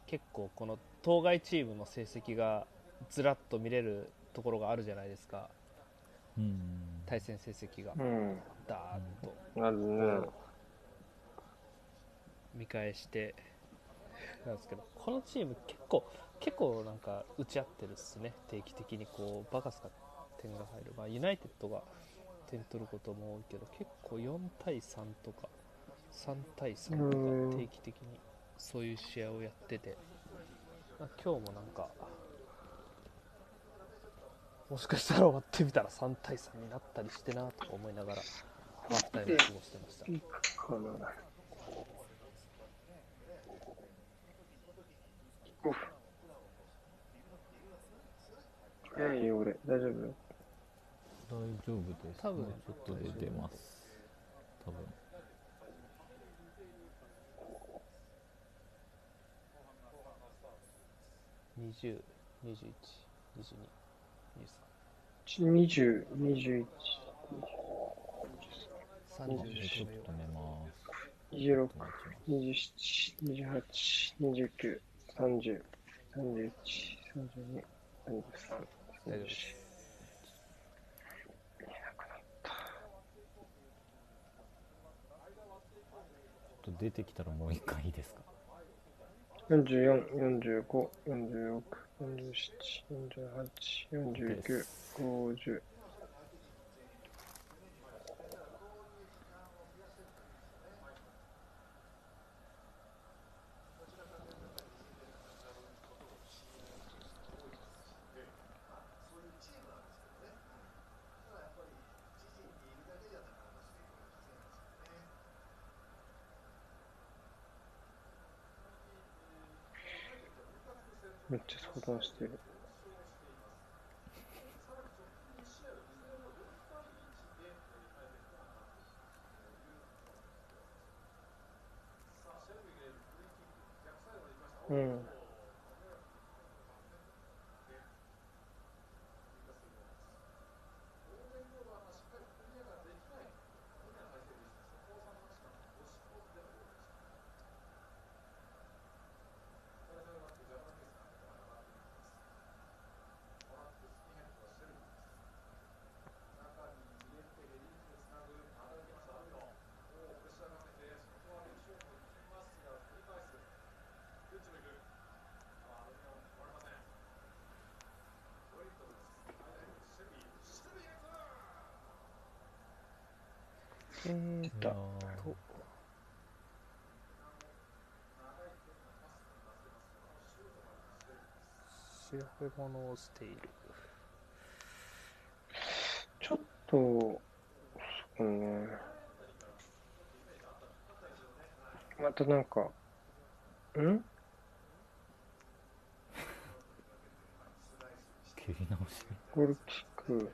結構この当該チームの成績がずらっと見れるところがあるじゃないですか。うん。対戦成績が。うん。ダーッと。見返して。なんですけどこのチーム結構結構なんか打ち合ってるっすね。定期的にこうバカスカ点が入る、まあ、ユナイテッドが点取ることも多いけど結構4対3とか3対3とうん。か定期的に。そういう試合をやってて、まあ、今日もなんかもしかしたら終わってみたら3対3になったりしてなとか思いながらハーフタイムを過ごしてました。いよ、俺。大丈夫大丈夫です。多分。ちょっとで出ます。多分20、21、22、20、21、30ちょっと寝ます26、27、28、29、30、31、32、33、大丈夫です。ちょっと出てきたらもう一回いいですか44、45、46、47、48、49、50。めっちゃ相談してる。うん。えーいやと、ー調べ物をしている。ちょっと、そうね。またなんか、ん？蹴り直しゴールキック、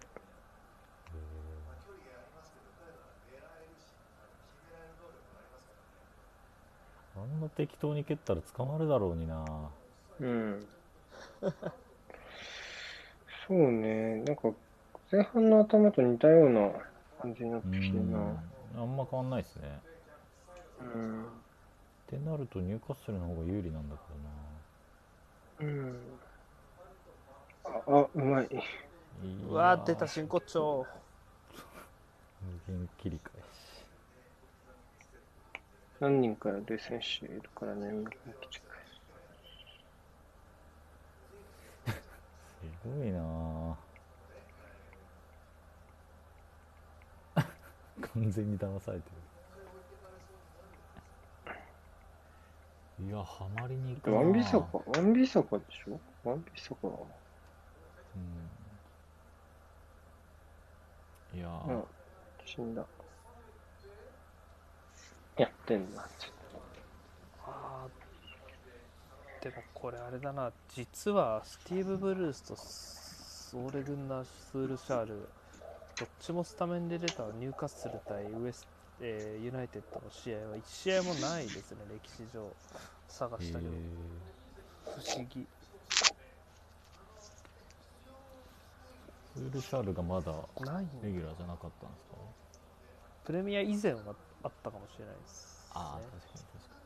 んな適当に蹴ったら捕まるだろうになうん。そうね、なんか、前半の頭と似たような感じになってうきてるな。んあんま変わんないですねうん。ってなるとニューカッスルの方が有利なんだけうん。あ、あうまい。うわー出た真骨頂無限切り返し何人かいる選手いるからね、すごいなぁ。完全に騙されてる。いやハマりに行くなぁ。ワンビサカ、ワンビサカでしょ？ワンビサカだうん。いや死んだ。やってんな、ちょっあーでもこれあれだな。実はスティーブ・ブルースとスオーレ・グンナー・スールシャールどっちもスタメンで出たニューカッスル対ウエス、えーユナイテッドの試合は1試合もないですね歴史上。探したけど、え不思議。ー、ウールシャールがまだないレギュラーじゃなかったんですか？プレミア以前はあったかもしれないです、ね、ああ確かに確かに。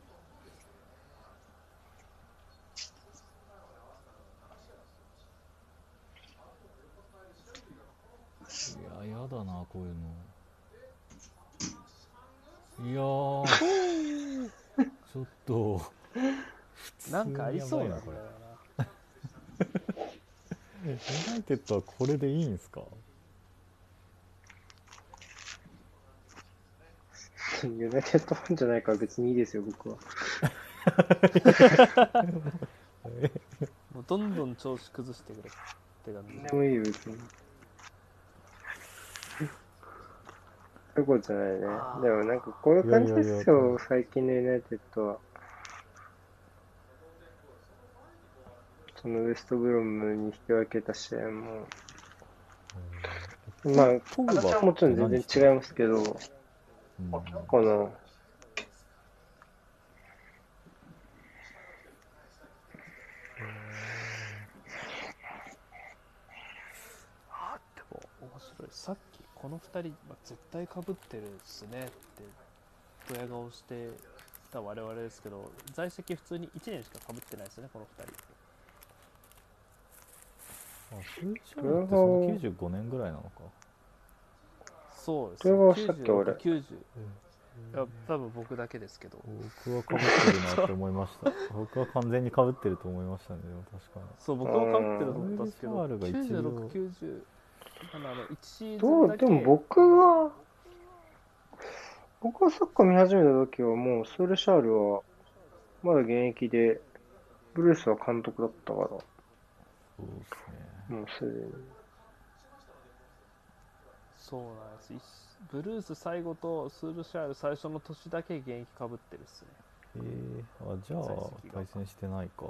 いややだなこういうの。いやー。ちょっと。な。んかありそうな普通これ。ユナイテッドはこれでいいんすか？ユナイテッドファンじゃないから別にいいですよ、僕は。もうどんどん調子崩してくれって感じ。でもいいよ、別に。そういうことじゃないね。でもなんかこういう感じですよ、最近のユナイテッドは。そのウエストブロムに引き分けた試合も、まあ、形はもちろん全然違いますけど、うんこの、あでも面白い。さっきこの2人、まあ、絶対かぶってるっすねってドヤ顔してた我々ですけど在籍普通に1年しかかぶってないですよねこの2人。あスーシャールってその95年ぐらいなのかそうです。ドヤ顔したっけ俺90いや多分僕だけですけど。僕はかぶってるなって思いました。僕は完全にかぶってると思いましたねでも確かに。そう僕もかぶってると思ったんですけど。ウェルシャールが一応9690あの1シーズどう、ンだけ。でも僕が、僕がサッカー見始めた時はもうスールシャールはまだ現役で、ブルースは監督だったから、そうですね。もうすでに。そうなんです。いブルース最後とスールシャール最初の年だけ現役かぶってるっすね。えー、あじゃあ対戦してないか。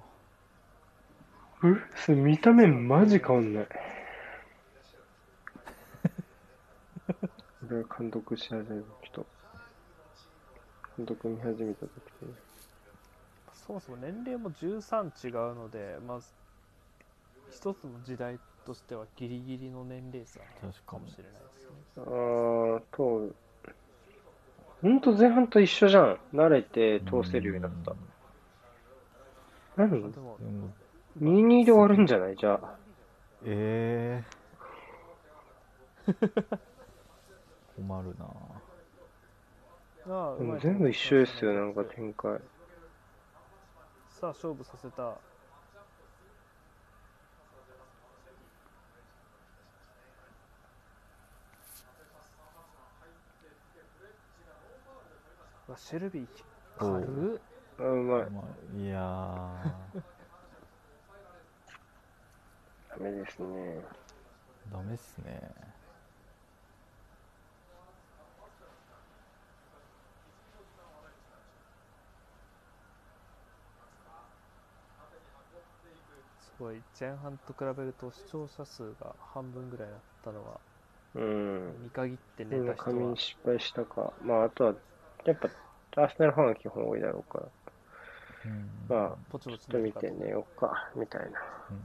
ブルース見た目マジ変わんない。俺が監督し始めた時と、監督見始めた時に。そもそも年齢も13違うのでまず一つの時代としてはギリギリの年齢差確かもしれないですねあー、と、ほんと前半と一緒じゃん。慣れて通せるようになった。何？まあでもでも ?2-2 で終わるんじゃない？じゃあ。えー、困るなでも全部一緒ですよ、なんか展開。さあ勝負させたわシェルビー軽っあ、うまい。まあ、いやダメですね。ーダメっすねすごい前半と比べると視聴者数が半分ぐらいだったのはうん。見限ってみんな寝た人は仮眠失敗したか。まあ、あとは、やっぱ、アーセナルファンが基本多いだろうから。うん。まあ、ポチポチちょっと見たて寝ようか、みたいな。うん。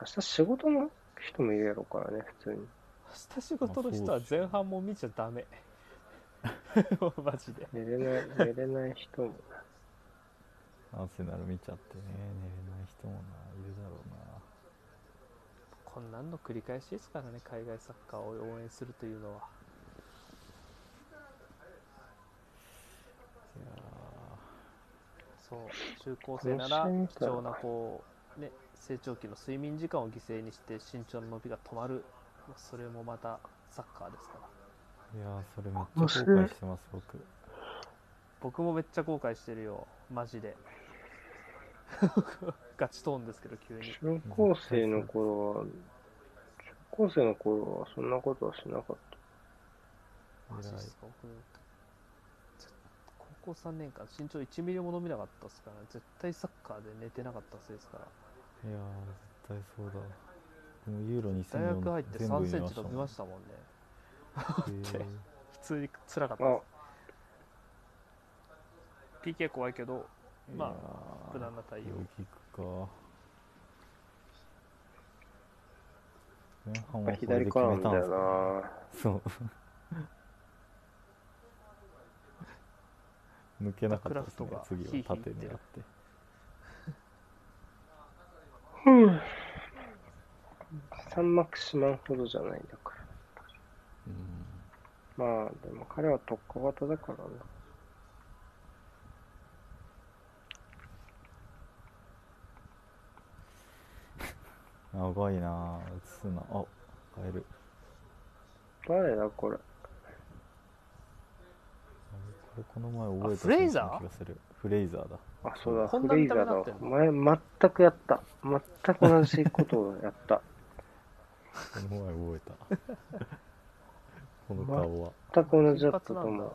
明日仕事の人もいるやろうからね、普通に。明日仕事の人は前半も見ちゃダメ。マジで。寝れない、寝れない人も。アーセナル見ちゃってね。寝れない人もないるだろうな。こんなんの繰り返しですからね海外サッカーを応援するというのはいやそう中高生なら貴重なこうね成長期の睡眠時間を犠牲にして身長の伸びが止まる。それもまたサッカーですから。ーいやーそれめっちゃ後悔してます僕。僕もめっちゃ後悔してるよ。マジで。ガチトーンですけど急に。中高生の頃は、中高生の頃はそんなことはしなかっマジですか高校3年間身長1ミリも伸びなかったですから絶対サッカーで寝てなかったせいですから。いやー絶対そうだ。でもユーロ2004大学入って全部3センチ伸び見ましたもんね。普通に辛かったた。であ。す PK 怖いけどまあ無難な対応。ゴールキックか。前半は左からな。んだよな。そう抜けなかったですね次は縦言ってうん。サンマクシマンほどじゃないんだから。うんまあ、でも彼は特化型だからな。長いなぁ映すなあ変える誰だこれ。この前覚えたあフレイザー？選手の気がするフレイザーだ。あ、そうだ、フレイザーだ。前、全くやった。全く同じことをやった。この前覚えた。この顔は。全く同じだ金ったと思う。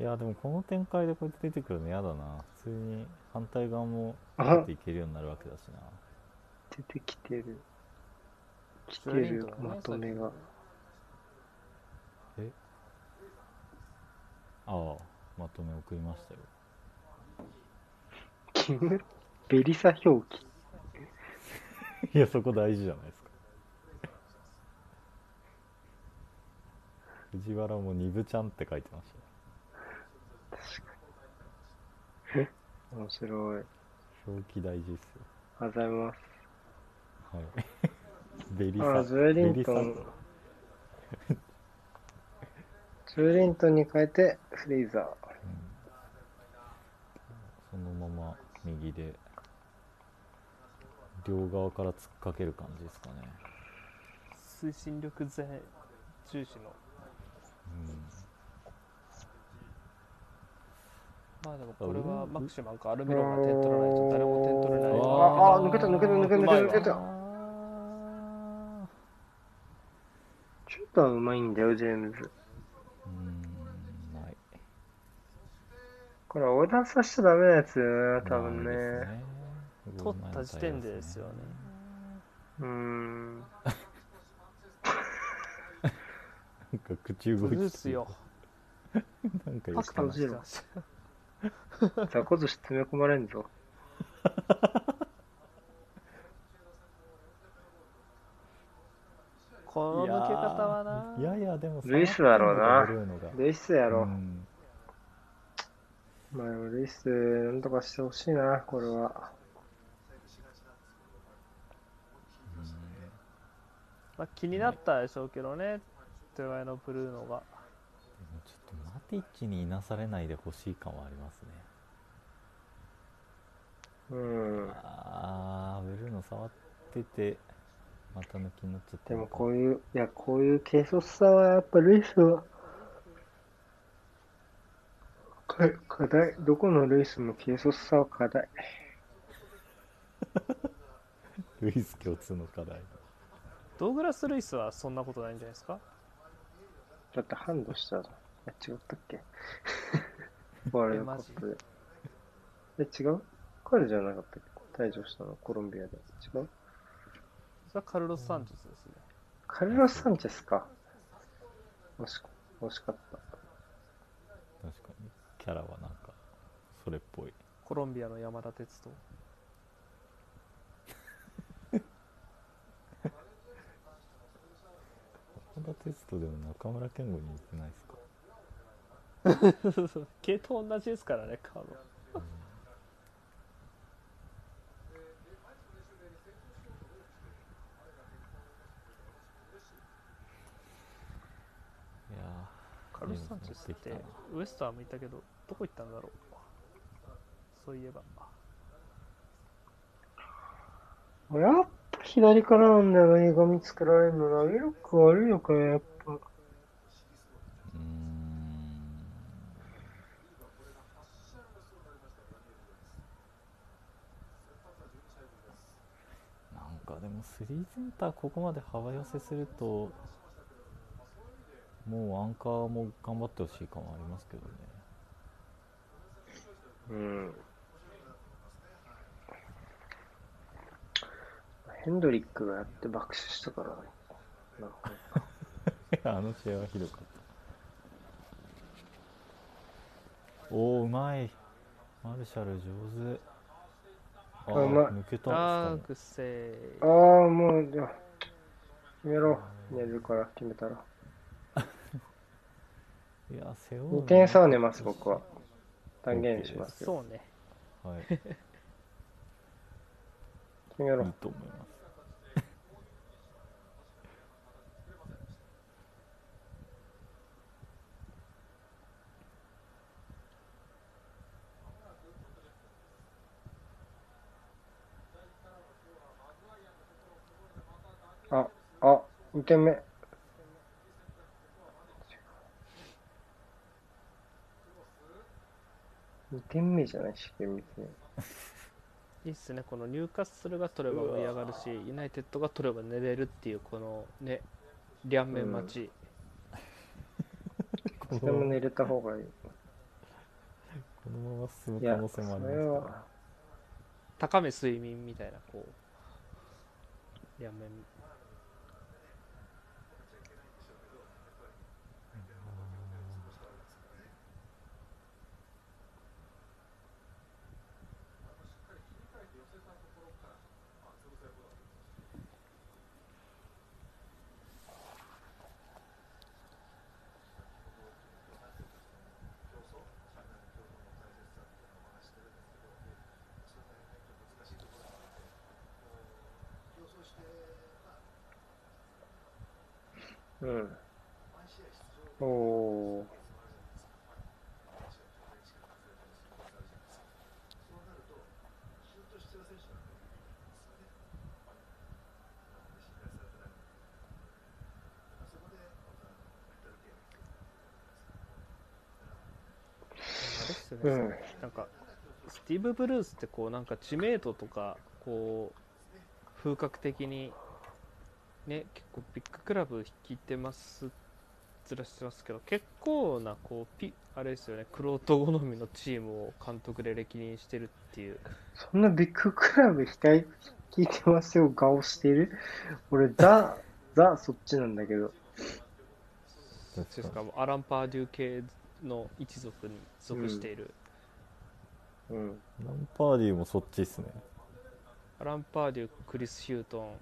いやでもこの展開でこうやって出てくるの嫌だな。普通に反対側もあ出ていけるようになるわけだしな。出てきてる。来てるまとめが。え？ああまとめ送りましたよキム？ベリサ表記？いやそこ大事じゃないですか藤原もニブちゃんって書いてましたよ確かに。え？面白い。表記大事っすよありがとうございます。はいベリサ。あ、ジョエリントン。ジョエリントンに変えて、フレイザー。サそのまま右で両側から突っかける感じですかね。推進力前重視の。まあでもこれはマクシマンかアルミロンが点取らないと誰も点取れない。うんああ抜けた抜けた抜けた抜けた抜けたあちょっとはうまいんだよ、ジェームズ。ーうんないこれ、横断させちゃダメなやつだよね、多分ね。取った時点でですよねうーん。なんか口動いてブルースよなんか言パクパってましクしてました雑魚寿司詰め込まれんぞ。この抜け方はないやいやでもルイスだろうなルイスやろ。うんまあ、でもレイス、なんとかしてほしいな、これは。まあ、気になったでしょうけどね手前のブルーノがでもちょっとマティッチにいなされないでほしい感はありますねうん。あーブルーの触っててまた抜きになっちゃったでもこういう、いや、こういう軽率さはやっぱレイスは、か課題。どこのレースも軽率さは課題。ルイス共通の課題ドーグラス・ルイスはそんなことないんじゃないですか？だってハンドしたじゃん。え、違ったっけ？ワールドカップで。え、違う？彼じゃなかったっけ？退場したの、コロンビアで。違う？それはカルロス・サンチェスですね。カルロス・サンチェスか。惜し惜しかった。確かに。キャラはなんか、それっぽい。コロンビアの山田哲人。山田哲人でも中村健吾に似てないですか？系統同じですからね、カード。ルロス・サンチェスってウエストハムいたけどどこ行ったんだろうそういえばやっぱ左からなんだよな、歪み作られるの。投げ力悪いのかよ、やっぱ。なんかでもスリーセンターここまで幅寄せするともうアンカーも頑張ってほしい感はありますけどね。うん。ヘンドリックがやって爆死したから、なんかいやあの試合はひどかった。おおうまい。マルシャル上手。ああうまい。抜けたああ、もう、じゃあ、決めろ。寝るから、決めたら。もいや背負うの2点差は寝ます、僕は。断言しますよ。そうねはい決めろいい。と思いますあ、あ、2点目。2点目じゃないし、厳密に。いいっすね。このニューカッスルが取れば盛り上がるしユナイテッドが取れば寝れるっていうこのね両面待ち、こそれも寝れた方がいい。このまま進む可能性もあそりますれは、高め睡眠みたいなこう両面うん。おー。あれっすよね、うんなんかスティーブ・ブルースってこうなんか知名度とかこう風格的にね結構ビッグクラブ率いてますずらしてますけど結構なこうピあれですよねクロート好みのチームを監督で歴任してるっていう。そんなビッグクラブ額聞いてますよ、顔してる？俺、ザ、ザ、そっちなんだけど。ですか？もうアラン・パーデュー系の一族に属している、うん。ランパーディーもそっちっすね。アラン・パーデュークリス・ヒュートン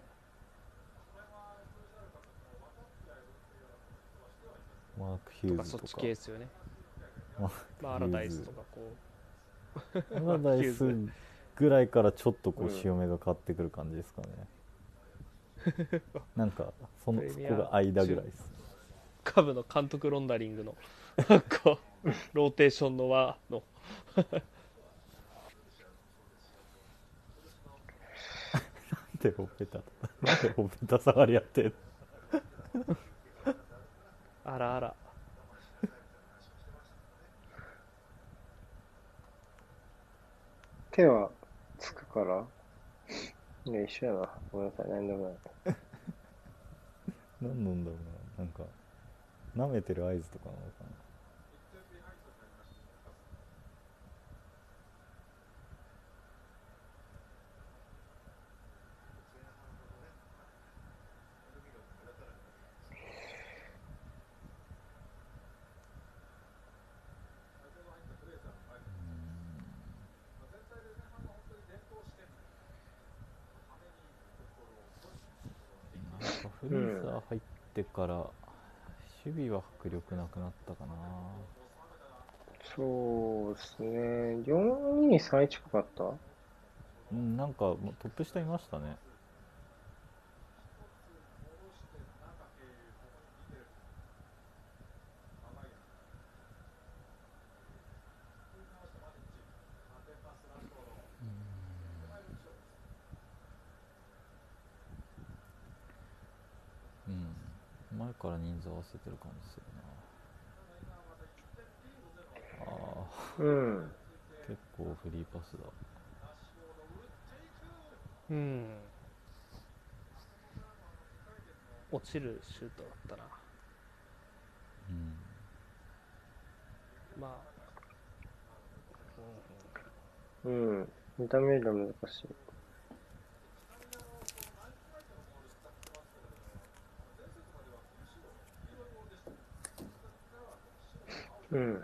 マーク・ヒュとか。そっちーズとか系ですよね、マーまあ、アラダイスとかこうク・アラダイスぐらいからちょっとこううん潮目が変わってくる感じですかね、なんかそのそこが間ぐらいですカブの監督ロンダリングのなんかローテーションの輪のなんでほっぺたなんでほっぺた触り合ってんのあらあら手はつくから。いや、一緒やな。ごめんなさい、なんでもない。何なんだろうななんか舐めてる合図とかなのかななんかフリーザー入ってから守備は迫力なくなったかな。そうですね。4231かかった？うんなんかもうトップ下いましたねうん前から人数合わせてる感じするなああうん。結構フリーパスだうん落ちるシュートだったなうんまあ、うん。見た目よりは難しい。うん。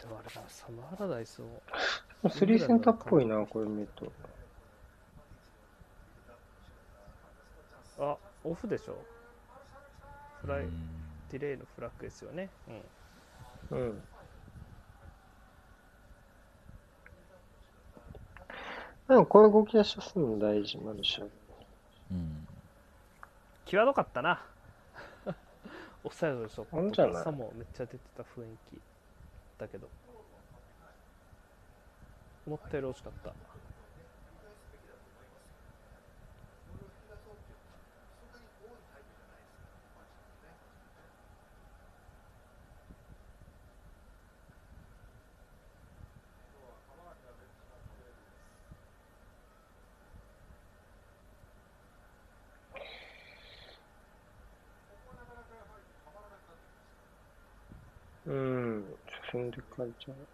でもあれだサマーラダイスをスリーセンターっぽいな、これ見ると。あオフでしょ？フライ、うんディレイのフラッグですよねうんうん。でもこれ動き出しするの大事、マルシャル。うん際どかったな。オフサイドでしょあんじゃない？サモめっちゃ出てた雰囲気だけど。思ったより惜しかったうん。進んでかれちゃう。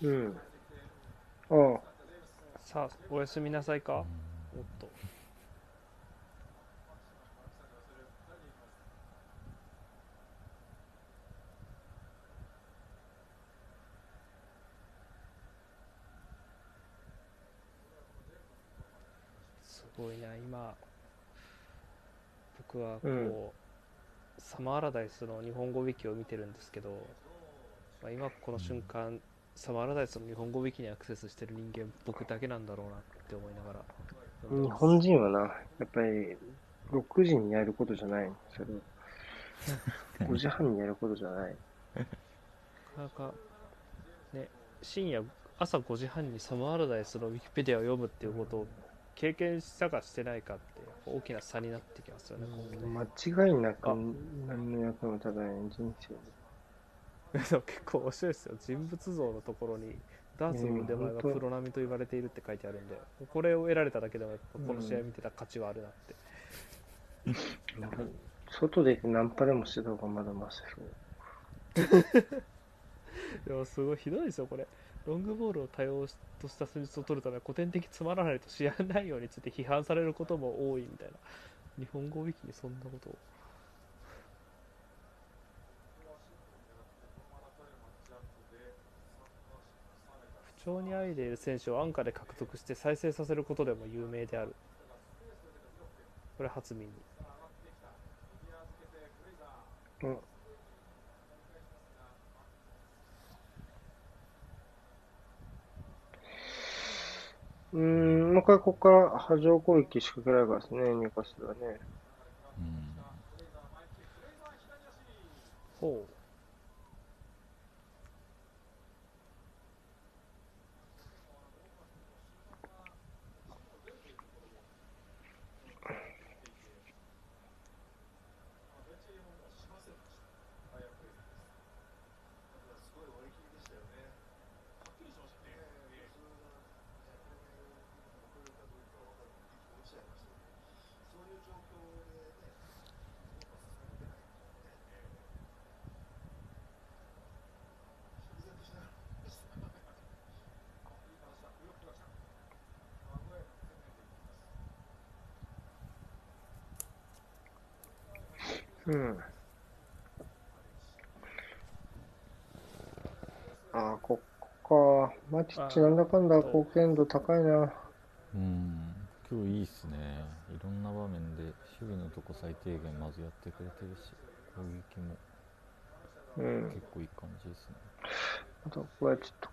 うん。ああ、さあおやすみなさいか、おっとすごいな今僕はこう、うんサマーラダイスの日本語ウィキを見てるんですけど、まあ、今この瞬間、サマーラダイスの日本語ウィキにアクセスしてる人間僕だけなんだろうなって思いながら日本人はな、やっぱり6時にやることじゃない。それ。は5時半にやることじゃない。なかなかね深夜朝5時半にサマーラダイスのウィキペディアを読むっていうことを経験したかしてないかって大きな差になってきますよね、間違いなくあ。何の役も立たない人生。で。結構面白いですよ。人物像のところにダーツの腕前がプロ並みと言われているって書いてあるんでこれを得られただけでもこの試合見てた価値はあるなって、外でナンパでもしてた方がまだマシそう。でもすごいひどいですよこれロングボールを多用とした戦術を取るため古典的つまらないと試合内容について批判されることも多いみたいな。日本語ウィキにそんなことを。不調にあいでいる選手を安価で獲得して再生させることでも有名である。これ初耳。うん。うーん、もう一回ここから波状攻撃仕掛けられるからですね、ニューカッスルはね。うんほううん。ああ、ここか。マティッチなんだかんだ貢献度高いな。うん今日いいっすねいろんな場面で守備のとこ最低限まずやってくれてるし攻撃もうん。結構いい感じですねあと、ここはちょっと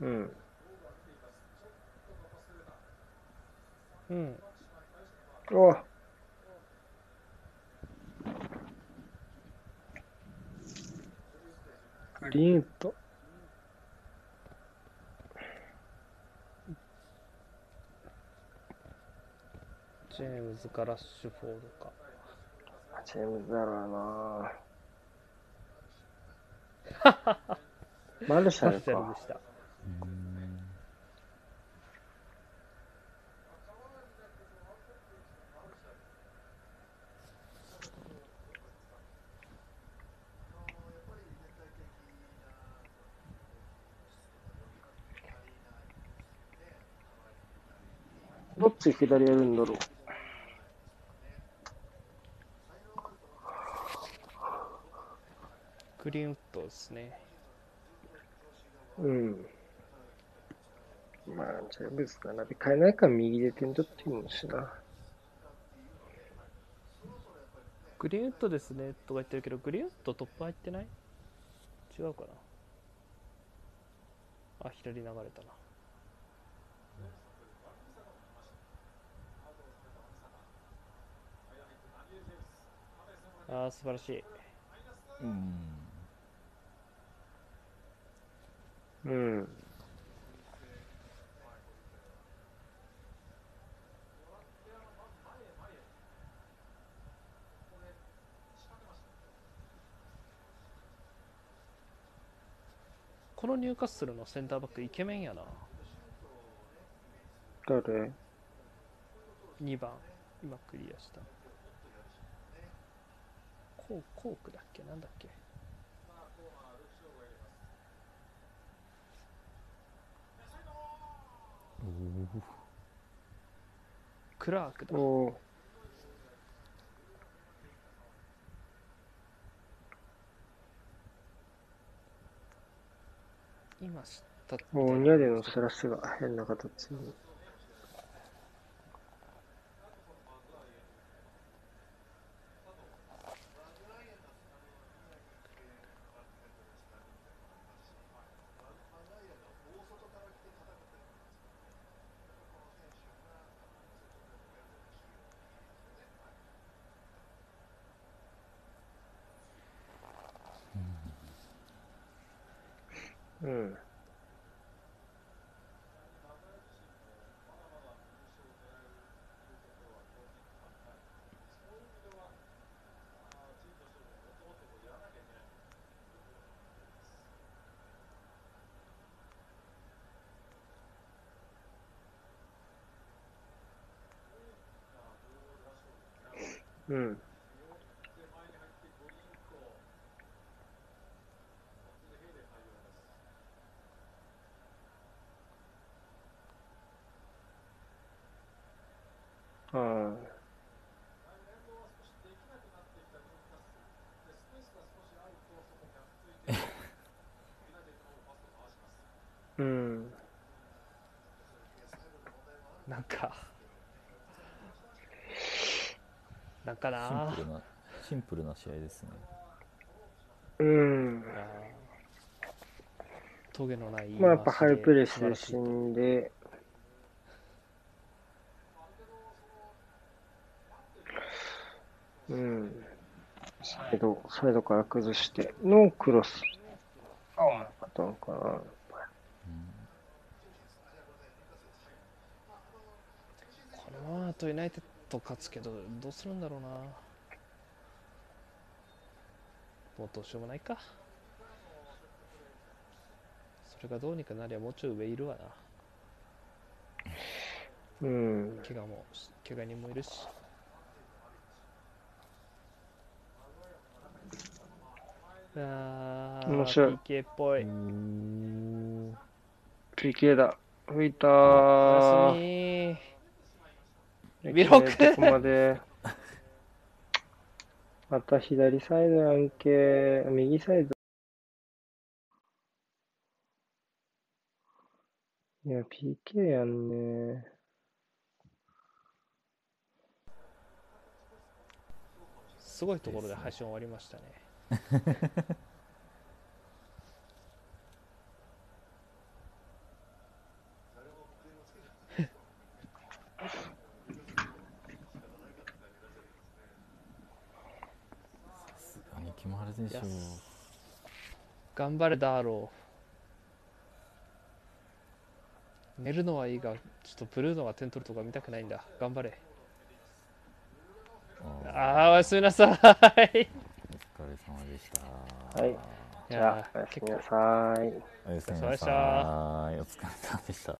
う。うん。うんおグリーンウッド。ジェームズかラッシュフォードかジェームズだろうなマルシャルマルシャルかで。したどっち左やるんだろグリーンウッドですねう。うん。まあ、ジェームズ並び替えないから右で点取っていいのしな。グリーンウッドですねとか言ってるけどグリーンウッドトップ入ってない？違うかなあ左流れたなあー素晴らしい。うん。うん。このニューカッスルのセンターバックイケメンやな。誰？2番。今クリアしたコーコークだっけ？なんだっけ？クラークだ。今知ったみたいもう、ニャでのスラッシュが変な形に。うん。うん。ああ。うん。なんかなんかシンなプルなシンプルな試合ですねうん。トゲのないまあやっぱハイプレス素晴らしい中心で、うん。サイド、サイドから崩してのクロス。ああ、パターンかな。うんこのままだとユナイテッド勝つけどどうするんだろうなもうどうしようもないかそれがどうにかなりゃもうちょい上いるわなうん。怪我も怪我人もいるしあ面白いー PK っぽい。PK だ。吹いたおやすー。みビロック？どこまで。また左サイドやんけ。右サイド。いや、PK やんね。すごいところで配信終わりましたね。何決まるでしょういや頑張れダーロー。寝るのはいいが、ちょっとブルーノが点取るとか見たくないんだ。頑張れ。あーああ、おやすみなさい。お疲れ様でしたはいいじゃあ、おやすみなさい。おやすみなお疲れ様でしたさいお疲れ様でした